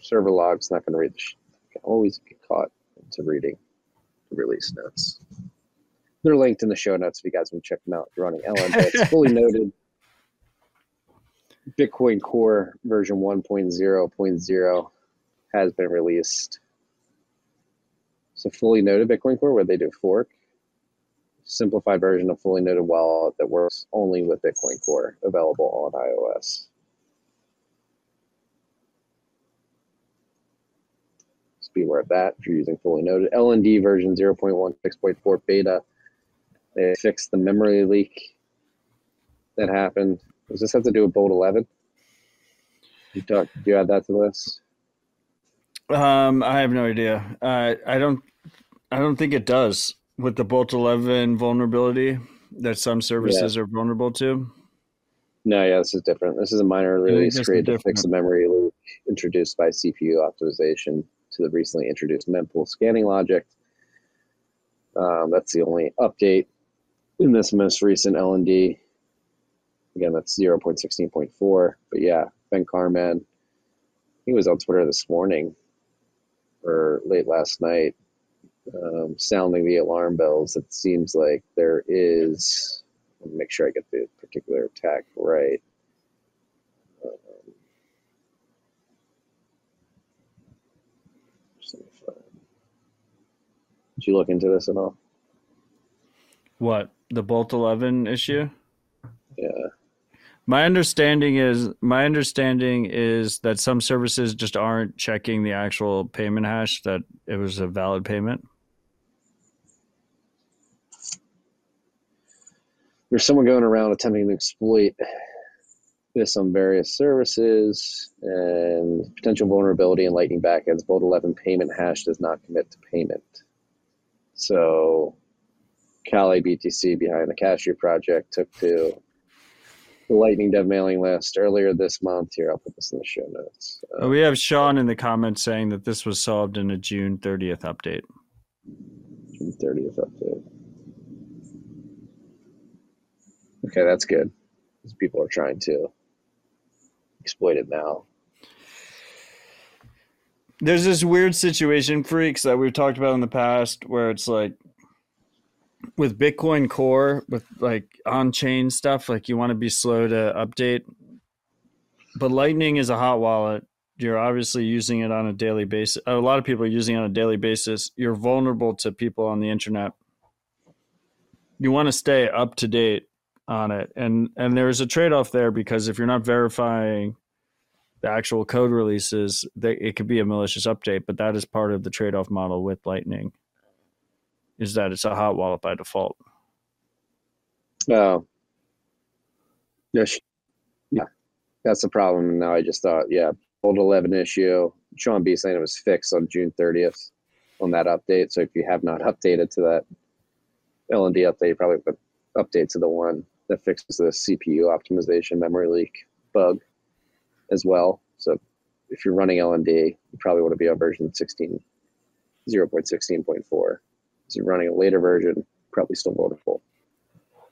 Speaker 8: server logs. Not going to read the. Sh- can always get caught into reading the release notes. They're linked in the show notes if you guys want to check them out. You're running LNbits, Fully Noded. Bitcoin Core version 1.0.0 has been released. So Fully Noded Bitcoin Core, where they do fork, simplified version of Fully Noded wallet that works only with Bitcoin Core, available on iOS. Just be aware of that if you're using Fully Noded. LND version 0.16.4 beta. They fixed the memory leak that happened. Does this have to do with Bolt 11? You talk. Do you add that to the list?
Speaker 9: Um, I have no idea. Uh, I don't. I don't think it does with the Bolt 11 vulnerability that some services are vulnerable to.
Speaker 8: No, yeah, this is different. This is a minor release created to fix the memory leak introduced by CPU optimization to the recently introduced mempool scanning logic. Um, that's the only update in this most recent LND. Again, that's 0.16.4. But yeah, Ben Carman, he was on Twitter this morning or late last night, um, sounding the alarm bells. It seems like there is, let me make sure I get the particular attack right. Um, just let me find- Did you look into this at all?
Speaker 9: What the Bolt 11 issue?
Speaker 8: Yeah.
Speaker 9: My understanding is my understanding is that some services just aren't checking the actual payment hash that it was a valid payment.
Speaker 8: there's someone going around attempting to exploit this on various services and potential vulnerability in Lightning backends. Bolt 11 payment hash does not commit to payment. So, Calle BTC behind the Cashu project took to Lightning Dev mailing list earlier this month. Here, I'll put this in the show notes.
Speaker 9: Uh, we have Sean in the comments saying that this was solved in a June 30th update.
Speaker 8: June 30th update. Okay, that's good. Because people are trying to exploit it now.
Speaker 9: There's this weird situation, freaks, that we've talked about in the past where it's like with Bitcoin Core, with like on chain stuff, like you want to be slow to update. But Lightning is a hot wallet. You're obviously using it on a daily basis. A lot of people are using it on a daily basis. You're vulnerable to people on the internet. You want to stay up to date on it. And and there's a trade-off there because if you're not verifying the actual code releases, they, it could be a malicious update, but that is part of the trade-off model with Lightning. Is that it's a hot wallet by default.
Speaker 8: Oh. Yes. Yeah. That's the problem. Now I just thought, yeah, old 11 issue. Sean B saying it was fixed on June 30th on that update. So if you have not updated to that LND update, you probably put update to the one that fixes the CPU optimization memory leak bug as well. So if you're running LND, you probably want to be on version 16, 0.16.4. So you're running a later version, probably still vulnerable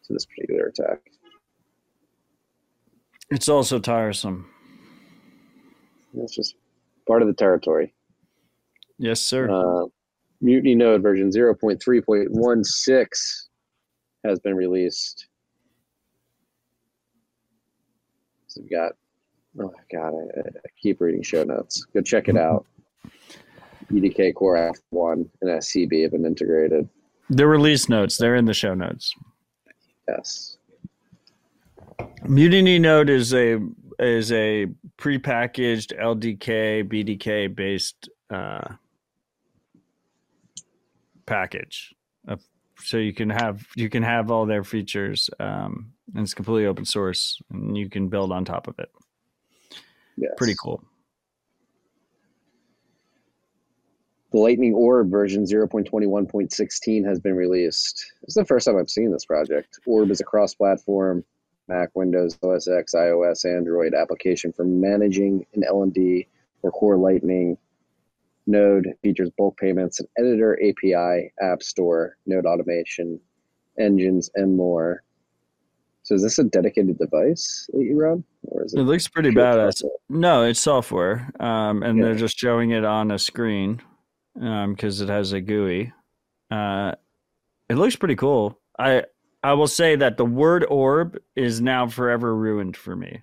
Speaker 8: to this particular attack.
Speaker 9: It's also tiresome.
Speaker 8: It's just part of the territory.
Speaker 9: Yes, sir.
Speaker 8: Uh, Mutiny Node version 0.3.16 has been released. So we've got, oh god, I, I keep reading show notes. Go check it out. UDK Core F1 and SCB have been integrated.
Speaker 9: the release notes, they're in the show notes.
Speaker 8: Yes.
Speaker 9: Mutiny Node is a is a prepackaged LDK BDK based uh, package, Uh, so you can have you can have all their features um, and it's completely open source, and you can build on top of it.
Speaker 8: Yes.
Speaker 9: Pretty cool.
Speaker 8: The Lightning Orb version 0.21.16 has been released. It's the first time I've seen this project. Orb is a cross platform Mac, Windows, OS X, iOS, Android application for managing an LND or core Lightning node. Features bulk payments, an editor, API, app store, node automation, engines, and more. So is this a dedicated device that you run? Or is
Speaker 9: It It looks pretty badass.
Speaker 8: software?
Speaker 9: No, it's software, um, and
Speaker 8: Yeah.
Speaker 9: they're just showing it on a screen because it has a GUI. Uh, it looks pretty cool. I I will say that the word orb is now forever ruined for me.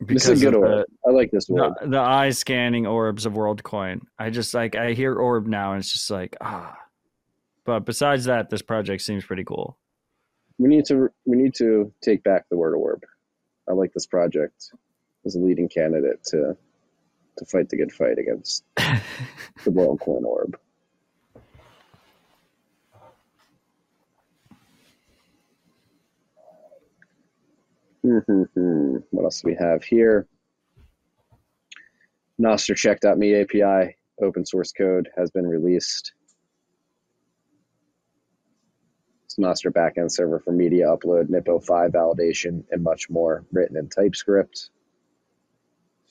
Speaker 8: This is a good orb. I like this
Speaker 9: The,
Speaker 8: orb.
Speaker 9: the, the eye scanning orbs of WorldCoin. I just like I hear orb now and it's just like ah. But besides that, this project seems pretty cool.
Speaker 8: We need to we need to take back the word orb. I like this project as a leading candidate to to fight the good fight against the world coin orb. Hmm, what else do we have here? Nostrcheck.me API open source code has been released. It's Nostr backend server for media upload, NIP-05 validation, and much more, written in TypeScript.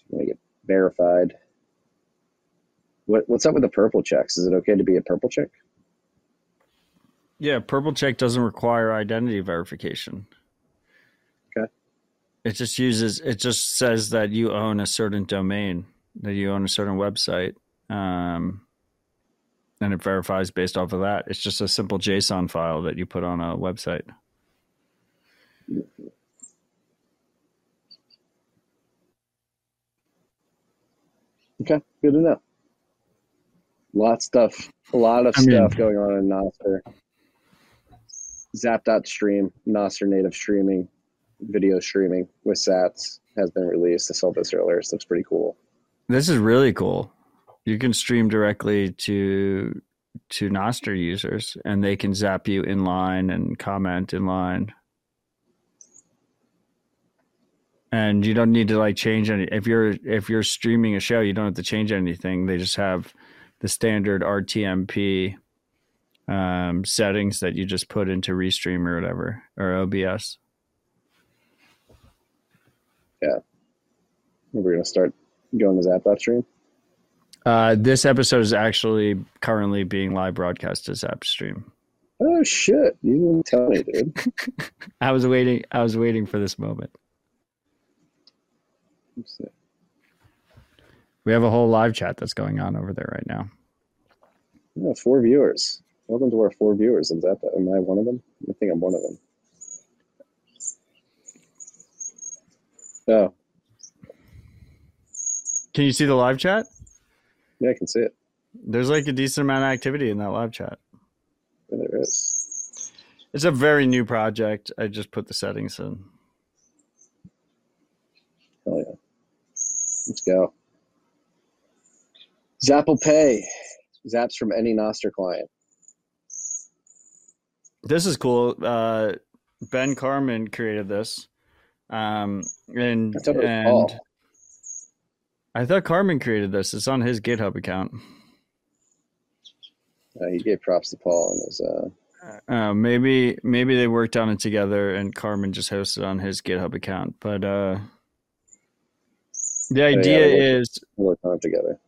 Speaker 8: So you want to get verified. What, what's up with the purple checks? Is it okay to be a purple check?
Speaker 9: Yeah, Purple Check doesn't require identity verification.
Speaker 8: Okay.
Speaker 9: It just uses it just says that you own a certain domain, that you own a certain website. Um and it verifies based off of that. It's just a simple JSON file that you put on a website.
Speaker 8: Okay, good to know. A lot of stuff, a lot of
Speaker 9: I
Speaker 8: stuff going on in Nostr. Zap.stream, Nostr native streaming, video streaming with Sats has been released. I saw this earlier. This looks pretty cool.
Speaker 9: This is really cool. You can stream directly to to Nostr users and they can zap you in line and comment in line. And you don't need to like change any if you're if you're streaming a show, you don't have to change anything. They just have the standard RTMP um, settings that you just put into Restream or whatever or OBS. Yeah.
Speaker 8: We're gonna start going to Zap.stream.
Speaker 9: Uh, this episode is actually currently being live broadcast as App Stream.
Speaker 8: Oh shit! You didn't tell me, dude.
Speaker 9: I was waiting. I was waiting for this moment. We have a whole live chat that's going on over there right now.
Speaker 8: Yeah, four viewers. Welcome to our four viewers. Is that am I one of them? I think I'm one of them. Oh,
Speaker 9: Can you see the live chat?
Speaker 8: yeah, I can see it.
Speaker 9: There's like a decent amount of activity in that live chat.
Speaker 8: Yeah, there is.
Speaker 9: It's a very new project. I just put the settings in.
Speaker 8: Hell yeah. Let's go. Zapple Pay. Zaps from any Nostr client.
Speaker 9: This is cool. Uh, ben Carman created this, um, and
Speaker 8: I thought
Speaker 9: and
Speaker 8: Paul.
Speaker 9: I thought Carman created this. It's on his GitHub account.
Speaker 8: Uh, he gave props to Paul and his. Uh,
Speaker 9: Uh, maybe maybe they worked on it together, and Carman just hosted on his GitHub account. But uh, the
Speaker 8: yeah,
Speaker 9: idea
Speaker 8: worked-
Speaker 9: is
Speaker 8: on it together.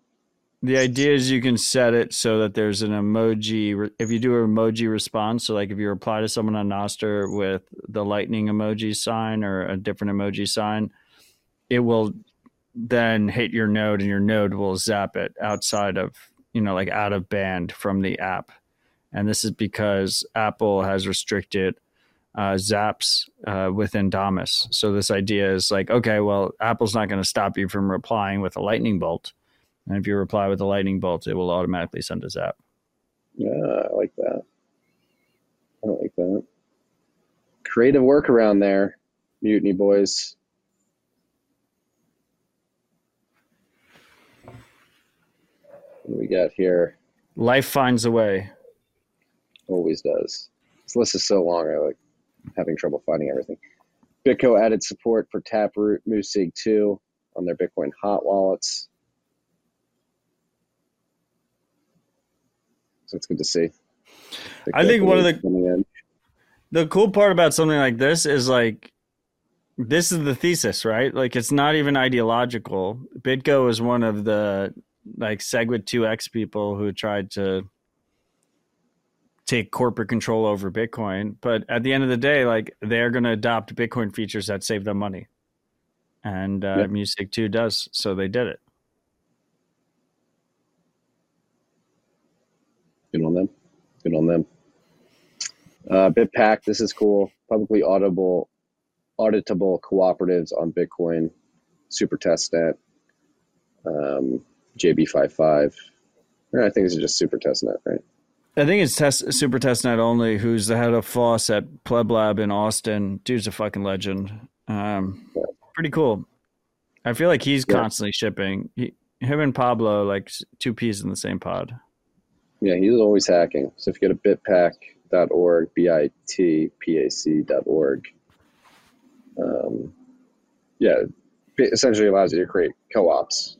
Speaker 9: the idea is you can set it so that there's an emoji. If you do an emoji response, so like if you reply to someone on Nostr with the lightning emoji sign or a different emoji sign, it will then hit your node, and your node will zap it outside of you know like out of band from the app. And this is because Apple has restricted uh, zaps uh, within Damus. So this idea is like, okay, well, Apple's not going to stop you from replying with a lightning bolt. And if you reply with a lightning bolt, it will automatically send a zap.
Speaker 8: Yeah, I like that. I like that. Creative workaround there, Mutiny Boys. What do we got here?
Speaker 9: Life finds a way.
Speaker 8: Always does. This list is so long. I like having trouble finding everything. BitGo added support for Taproot MuSig2 on their Bitcoin hot wallets. So it's good to see.
Speaker 9: I think one of the- The cool part about something like this is like this is the thesis, right? Like it's not even ideological. BitGo is one of the like Segwit 2x people who tried to take corporate control over Bitcoin, but at the end of the day, like they're going to adopt Bitcoin features that save them money. And uh,
Speaker 8: Yeah.
Speaker 9: MuSig2 does, so they did it.
Speaker 8: Good on them. Good on them. Uh, BitPac, this is cool. Publicly auditable, auditable cooperatives on Bitcoin, Super Testnet, um, JB55. Or I think this is just Super Testnet, right?
Speaker 9: I think it's test super testnet only. Who's the head of Floss at Pleb Lab in Austin? Dude's a fucking legend. Um, pretty cool. I feel like he's
Speaker 8: Yeah.
Speaker 9: constantly shipping. He, him and Pablo, like two peas in the same pod.
Speaker 8: Yeah, he's always hacking. So if you go to bitpac.org, B-I-T-P-A-C.org, um, yeah, it essentially allows you to create co-ops,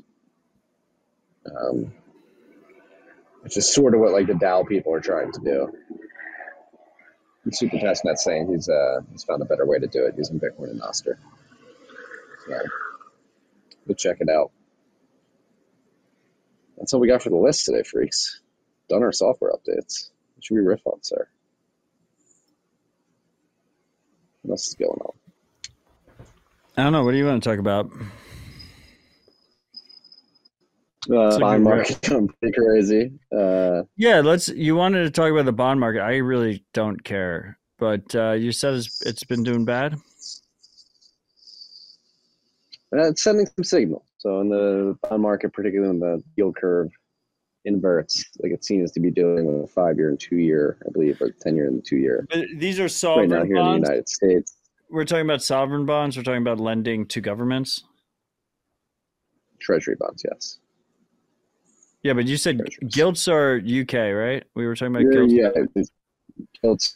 Speaker 8: um, which is sort of what like the DAO people are trying to do. And Super Testnet's saying he's uh, he's found a better way to do it using Bitcoin and Nostr. So, but check it out. That's all we got for the list today, freaks done our software updates. What should we riff on, sir? What else is going on?
Speaker 9: I don't know. What do you want to talk about?
Speaker 8: Uh, bond market going pretty crazy. Uh,
Speaker 9: Yeah, let's. You wanted to talk about the bond market. I really don't care, but uh, you said it's, it's been doing bad.
Speaker 8: and it's sending some signal. So in the bond market, particularly when the yield curve inverts, like it seems to be doing with a five-year and two-year, I believe, or ten-year and two-year.
Speaker 9: But these are sovereign Right
Speaker 8: now here in the. United States,
Speaker 9: We're talking about sovereign bonds. We're talking about lending to governments.
Speaker 8: Treasury bonds, yes.
Speaker 9: Yeah, but you said
Speaker 8: Treasuries.
Speaker 9: gilts are UK, right? We were talking about
Speaker 8: Yeah,
Speaker 9: gilts.
Speaker 8: yeah,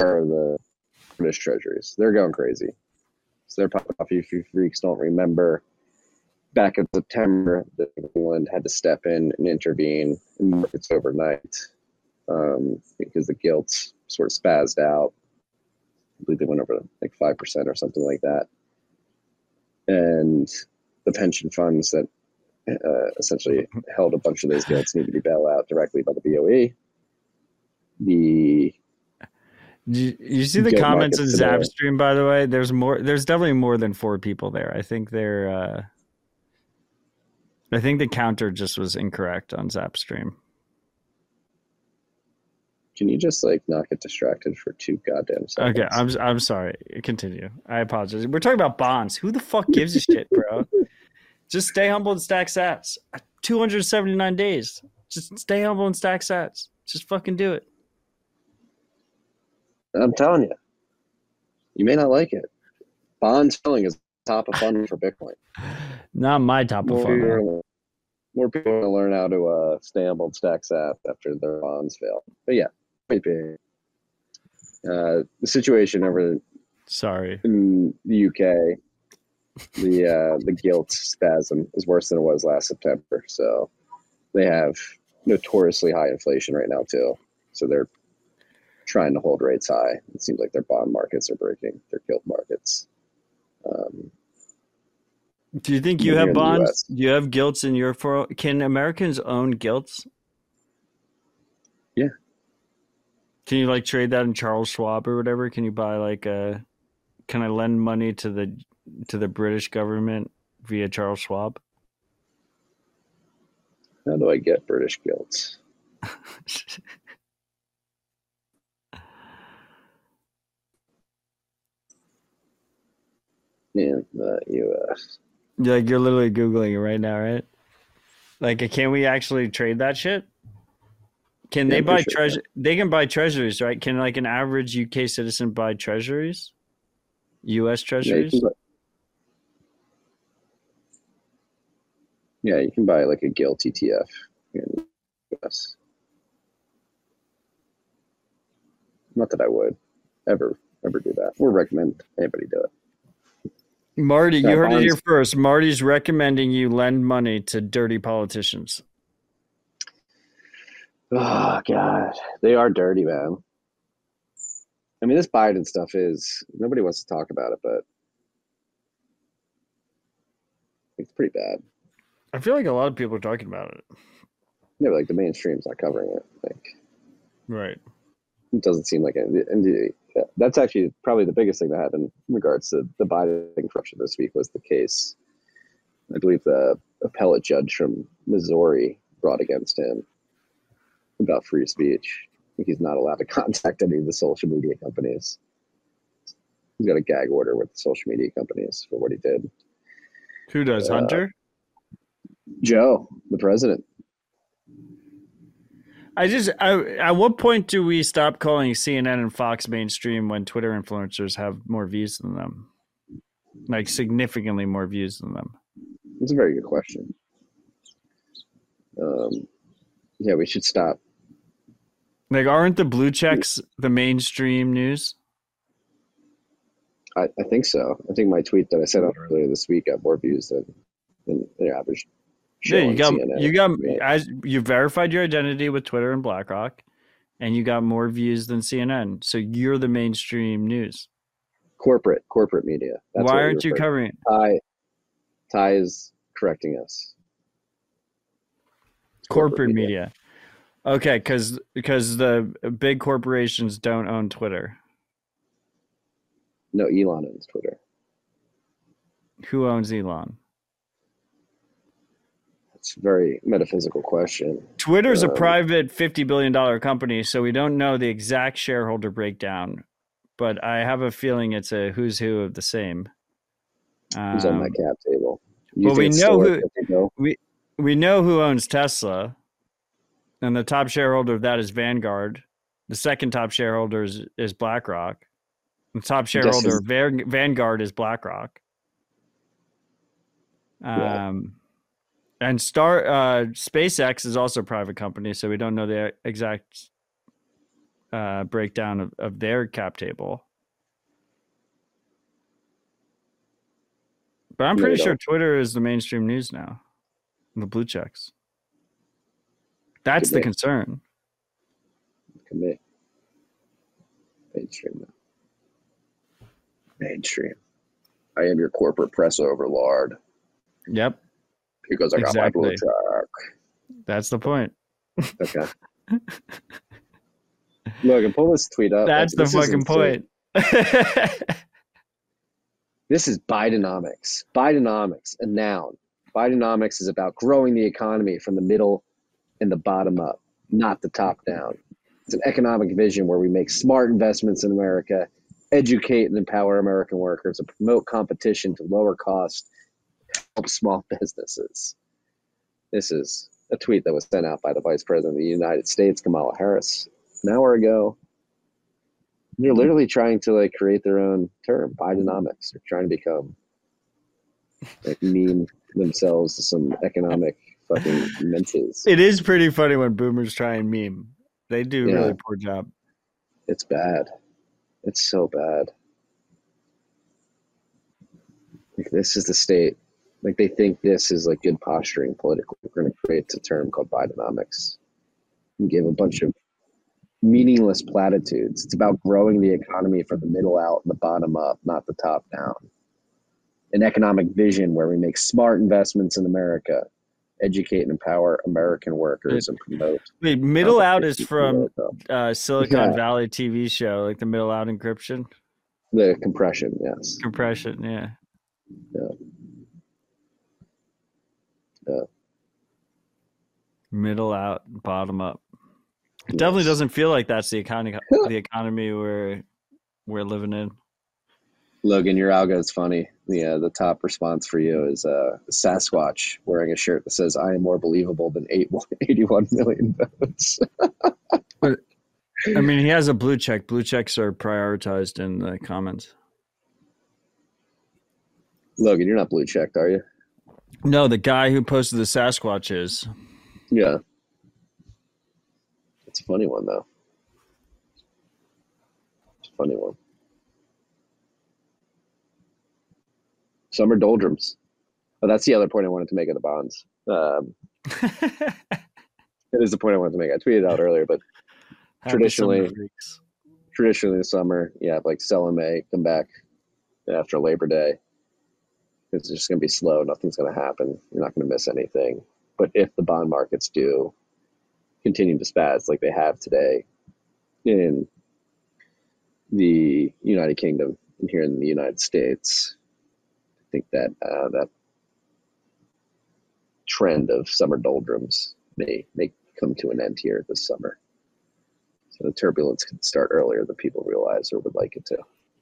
Speaker 8: are the British treasuries. They're going crazy. So they're popping off. If you freaks don't remember, back in September, the England had to step in and intervene in markets overnight um, because the gilts sort of spazzed out. I believe they went over like five percent or something like that, and the pension funds that uh, essentially held a bunch of those gilts need to be bailed out directly by the BOE. The
Speaker 9: You, you see the comments in
Speaker 8: today.
Speaker 9: Zapstream, by the way. There's more. There's definitely more than four people there. I think they're. Uh, I think the counter just was incorrect on Zapstream.
Speaker 8: Can you just like not get distracted for two goddamn seconds?
Speaker 9: Okay, I'm I'm sorry. Continue. I apologize. We're talking about bonds. Who the fuck gives a shit, bro? Just stay humble and stack sats. 279 days. Just stay humble and stack sats. Just fucking do it.
Speaker 8: I'm telling you, you may not like it. Bond selling is top of funnel for Bitcoin.
Speaker 9: Not my top of
Speaker 8: More
Speaker 9: funnel.
Speaker 8: people, more people are gonna learn how to uh, stay humble and stack sats after their bonds fail. But yeah, being, uh, the situation over
Speaker 9: Sorry.
Speaker 8: in the UK, the uh, the gilt spasm is worse than it was last September. So they have notoriously high inflation right now too. So they're trying to hold rates high. It seems like their bond markets are breaking their gilt markets. Um,
Speaker 9: Do you think you have bonds? Do you have gilts in your for? Can Americans own gilts?
Speaker 8: Yeah.
Speaker 9: Can you like trade that in Charles Schwab or whatever? Can you buy like a? Can I lend money to the to the British government via Charles Schwab?
Speaker 8: how do I get British gilts? In the U.S.
Speaker 9: like you're literally googling it right now, right? Like, can we actually trade that shit? Can
Speaker 8: Yeah,
Speaker 9: they buy
Speaker 8: sure,
Speaker 9: treasure? They can buy treasuries, right? Can like an average UK citizen buy treasuries? U.S. Treasuries?
Speaker 8: can yeah, you can buy like a gilt ETF here in the U.S. Not that I would ever ever do that. Or recommend anybody do it.
Speaker 9: Marty, you heard it here first. Marty's recommending you lend money to dirty politicians.
Speaker 8: Oh God, they are dirty, man. I mean, this Biden stuff is nobody wants to talk about it, but it's pretty bad.
Speaker 9: I feel like a lot of people are talking about it.
Speaker 8: Yeah, but, like the mainstream's not covering it. Like
Speaker 9: Right.
Speaker 8: it doesn't seem like it. And that's actually probably the biggest thing that happened in regards to the Biden corruption this week was the case. I believe the appellate judge from Missouri brought against him about free speech. He's not allowed to contact any of the social media companies. He's got a gag order with the social media companies for what he did.
Speaker 9: Who does?
Speaker 8: Uh,
Speaker 9: Hunter?
Speaker 8: Joe, the president.
Speaker 9: I just, I, at what point do we stop calling CNN and Fox mainstream when Twitter influencers have more views than them? Like significantly more views than them.
Speaker 8: It's a very good question. Um, yeah, we should stop.
Speaker 9: Like, aren't the blue checks the mainstream news?
Speaker 8: I, I think so. I think my tweet that I sent out earlier this week got more views than, than the average.
Speaker 9: Yeah, you got,
Speaker 8: CNN.
Speaker 9: you got, as you verified your identity with Twitter and BlackRock, and you got more views than CNN. So you're the mainstream news.
Speaker 8: corporate corporate media. That's
Speaker 9: Why aren't you covering it?
Speaker 8: Ty, Ty is correcting us.
Speaker 9: corporate media. Okay, because because the big corporations don't own Twitter.
Speaker 8: No, Elon owns Twitter.
Speaker 9: Who owns Elon?
Speaker 8: It's a very metaphysical question.
Speaker 9: Twitter's a
Speaker 8: Um,
Speaker 9: private fifty billion dollar company, so we don't know the exact shareholder breakdown. But I have a feeling it's a who's who of the same.
Speaker 8: Who's on
Speaker 9: Um,
Speaker 8: that cap table? You
Speaker 9: well, we know who-
Speaker 8: 50
Speaker 9: we we know who owns Tesla, and the top shareholder of that is Vanguard. The second top shareholder is, is BlackRock. The top shareholder
Speaker 8: is-
Speaker 9: of Vanguard is BlackRock. Um, and Star uh, SpaceX is also a private company, so we don't know the exact uh, breakdown of, of their cap table. But I'm pretty sure. Twitter is the mainstream news now. The blue checks. That's
Speaker 8: Could
Speaker 9: the concern.
Speaker 8: Commit. Mainstream. now. Mainstream. I am your corporate press overlord
Speaker 9: Yep,
Speaker 8: because I got my blue check.
Speaker 9: that's the point.
Speaker 8: Okay. Logan, pull this tweet up.
Speaker 9: That's
Speaker 8: Like,
Speaker 9: the fucking point.
Speaker 8: This is Bidenomics. Bidenomics, a noun. Bidenomics is about growing the economy from the middle and the bottom up, not the top down. It's an economic vision where we make smart investments in America, educate and empower American workers, and promote competition to lower cost, help small businesses. This is a tweet that was sent out by the Vice President of the United States, Kamala Harris, an hour ago. They're hmm. literally trying to like create their own term, Bidenomics. They're trying to become like meme themselves to some economic fucking menses.
Speaker 9: it is pretty funny when boomers try and meme. They do a
Speaker 8: Yeah.
Speaker 9: really poor job.
Speaker 8: It's bad. It's so bad. Like this is the state. Like they think this is like good posturing politically. We're going to create a term called Bidenomics and give a bunch of meaningless platitudes. It's about growing the economy from the middle out and the bottom up, not the top down. An economic vision where we make smart investments in America, educate and empower American workers, and promote.
Speaker 9: Wait, middle out is from uh, Silicon
Speaker 8: Yeah.
Speaker 9: Valley TV show, like the middle out encryption
Speaker 8: the compression. Yes.
Speaker 9: compression. Yeah.
Speaker 8: Yeah.
Speaker 9: Middle out, bottom up. It definitely doesn't feel like that's the economy. the economy we're we're living in.
Speaker 8: Logan, your algo is funny. The uh, the top response for you is uh, Sasquatch wearing a shirt that says "I am more believable than eight, 81 million votes."
Speaker 9: I mean, he has a blue check. Blue checks are prioritized in the comments.
Speaker 8: Logan, you're not blue checked, are you?
Speaker 9: No, the guy who posted the Sasquatches.
Speaker 8: Yeah. It's a funny one though. It's a funny one. Summer doldrums. Oh, that's the other point I wanted to make of the bonds. Um, it is the point I wanted to make. I tweeted out earlier, but traditionally, traditionally in the summer, yeah, like sell in May, come back after Labor Day, it's just going to be slow. Nothing's going to happen. You're not going to miss anything. But if the bond markets do continue to spaz like they have today in the United Kingdom and here in the United States, I think that uh, that trend of summer doldrums may may come to an end here this summer. So the turbulence could start earlier than people realize or would like it to.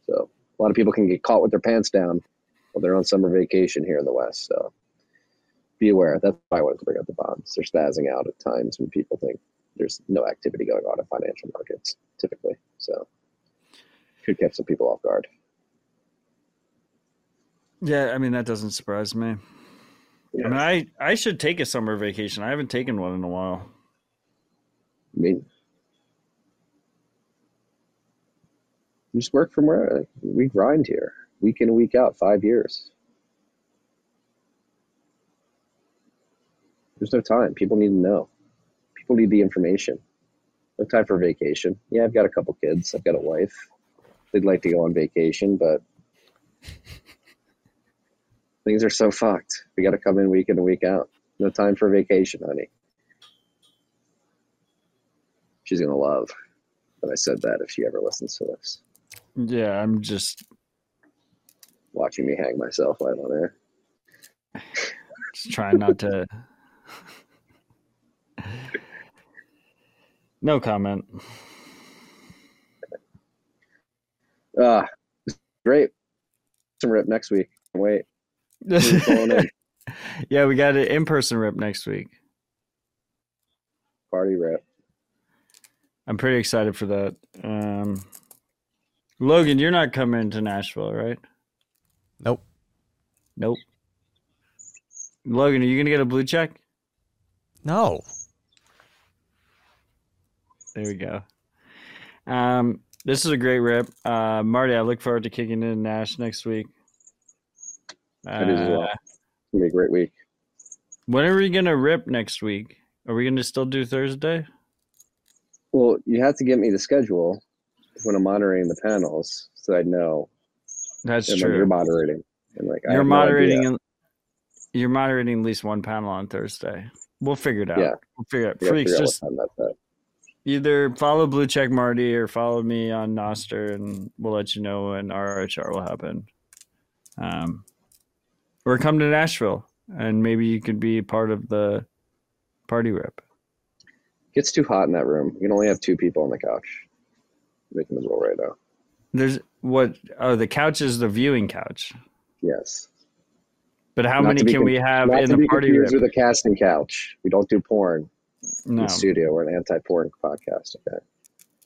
Speaker 8: So a lot of people can get caught with their pants down while they're on summer vacation here in the West. So be aware. That's why I wanted to bring up the bonds. They're spazzing out at times when people think there's no activity going on in financial markets typically. So could catch some people off guard.
Speaker 9: Yeah, I mean that doesn't surprise me. I mean, I I should take a summer vacation. I haven't taken one in a while.
Speaker 8: I mean, just work from where we grind here, week in, week out, five years. There's no time. People need to know. People need the information. No time for vacation. Yeah, I've got a couple kids. I've got a wife. They'd like to go on vacation, but things are so fucked. We got to come in week in and week out. No time for vacation, honey. She's gonna love that I said that if she ever listens to this.
Speaker 9: Yeah, I'm just
Speaker 8: Watching me hang myself live on air.
Speaker 9: just trying not to. No comment.
Speaker 8: Ah, great. Some rip next week. Wait,
Speaker 9: yeah, we got an in-person rip next week.
Speaker 8: Party rip.
Speaker 9: I'm pretty excited for that. Um, Logan, you're not coming to Nashville, right?
Speaker 2: Nope.
Speaker 9: Nope. Logan, are you gonna get a blue check?
Speaker 2: No.
Speaker 9: There we go. Um, this is a great rip. Uh, Marty, I look forward to kicking in Nash next week.
Speaker 8: I do as well.
Speaker 9: Uh,
Speaker 8: It's gonna be a great week.
Speaker 9: when are we gonna rip next week? Are we gonna still do Thursday?
Speaker 8: Well, you have to get me the schedule when I'm monitoring the panels, so I know.
Speaker 9: That's
Speaker 8: and
Speaker 9: true.
Speaker 8: you're moderating, and like
Speaker 9: You're
Speaker 8: no
Speaker 9: moderating. in- you're moderating at least one panel on Thursday. We'll figure it out.
Speaker 8: Yeah.
Speaker 9: We'll figure it out. Freaks, just
Speaker 8: what time that's
Speaker 9: either follow Blue Check Marty or follow me on Nostr, and we'll let you know when RHR will happen. Um, or come to Nashville, and maybe you could be part of the party rip.
Speaker 8: Gets too hot in that room. You can only have two people on the couch. Making the roll right now.
Speaker 9: There's what? Oh, the couch is the viewing couch.
Speaker 8: Yes.
Speaker 9: But how
Speaker 8: Not
Speaker 9: many can
Speaker 8: con-
Speaker 9: we have in the party room?
Speaker 8: with a casting couch. We don't do porn in
Speaker 9: No,
Speaker 8: the studio. We're an anti-porn podcast. Okay.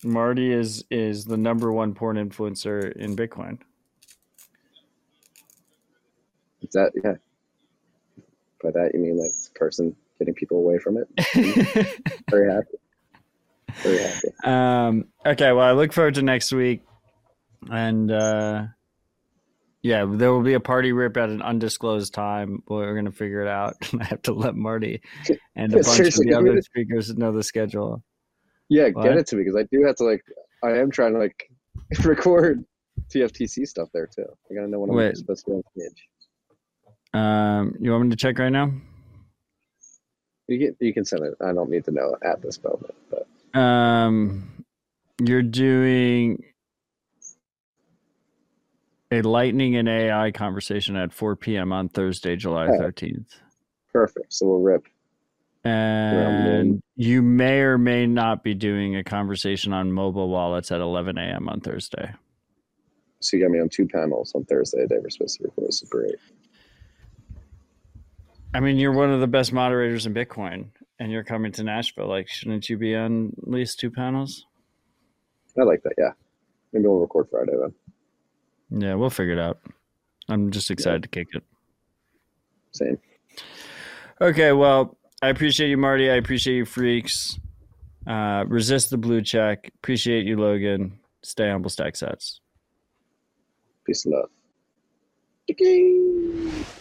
Speaker 9: Marty is is the number one porn influencer in Bitcoin.
Speaker 8: Is that yeah? By that you mean like this person getting people away from it? Very happy. Very happy.
Speaker 9: Um, okay, well, I look forward to next week, and uh, yeah, there will be a party rip at an undisclosed time. We're gonna figure it out. I have to let Marty and a bunch of the other
Speaker 8: the-
Speaker 9: speakers know the schedule.
Speaker 8: Yeah,
Speaker 9: What?
Speaker 8: get it to me because I do have to like. I am trying to like record TFTC stuff there too. I gotta know when I'm supposed to be on stage.
Speaker 9: Um, you want me to check right now?
Speaker 8: You can you can send it. I don't need to know at this moment, but
Speaker 9: Um, you're doing a lightning and AI conversation at 4 p.m. on Thursday, July
Speaker 8: Oh.
Speaker 9: 13th.
Speaker 8: perfect. So we'll rip.
Speaker 9: And you may or may not be doing a conversation on mobile wallets at 11 a.m. on Thursday.
Speaker 8: So you got me on two panels on Thursday. They were supposed to record. This is great.
Speaker 9: I mean, you're one of the best moderators in Bitcoin, and you're coming to Nashville. Like, shouldn't you be on at least two panels?
Speaker 8: I like that. Yeah, maybe we'll record Friday then.
Speaker 9: Yeah, we'll figure it out. I'm just excited to kick it.
Speaker 8: Same.
Speaker 9: Okay, well, I appreciate you, Marty. I appreciate you, freaks. Uh, resist the blue check. Appreciate you, Logan. Stay humble, stack sats.
Speaker 8: Peace and love. Bye.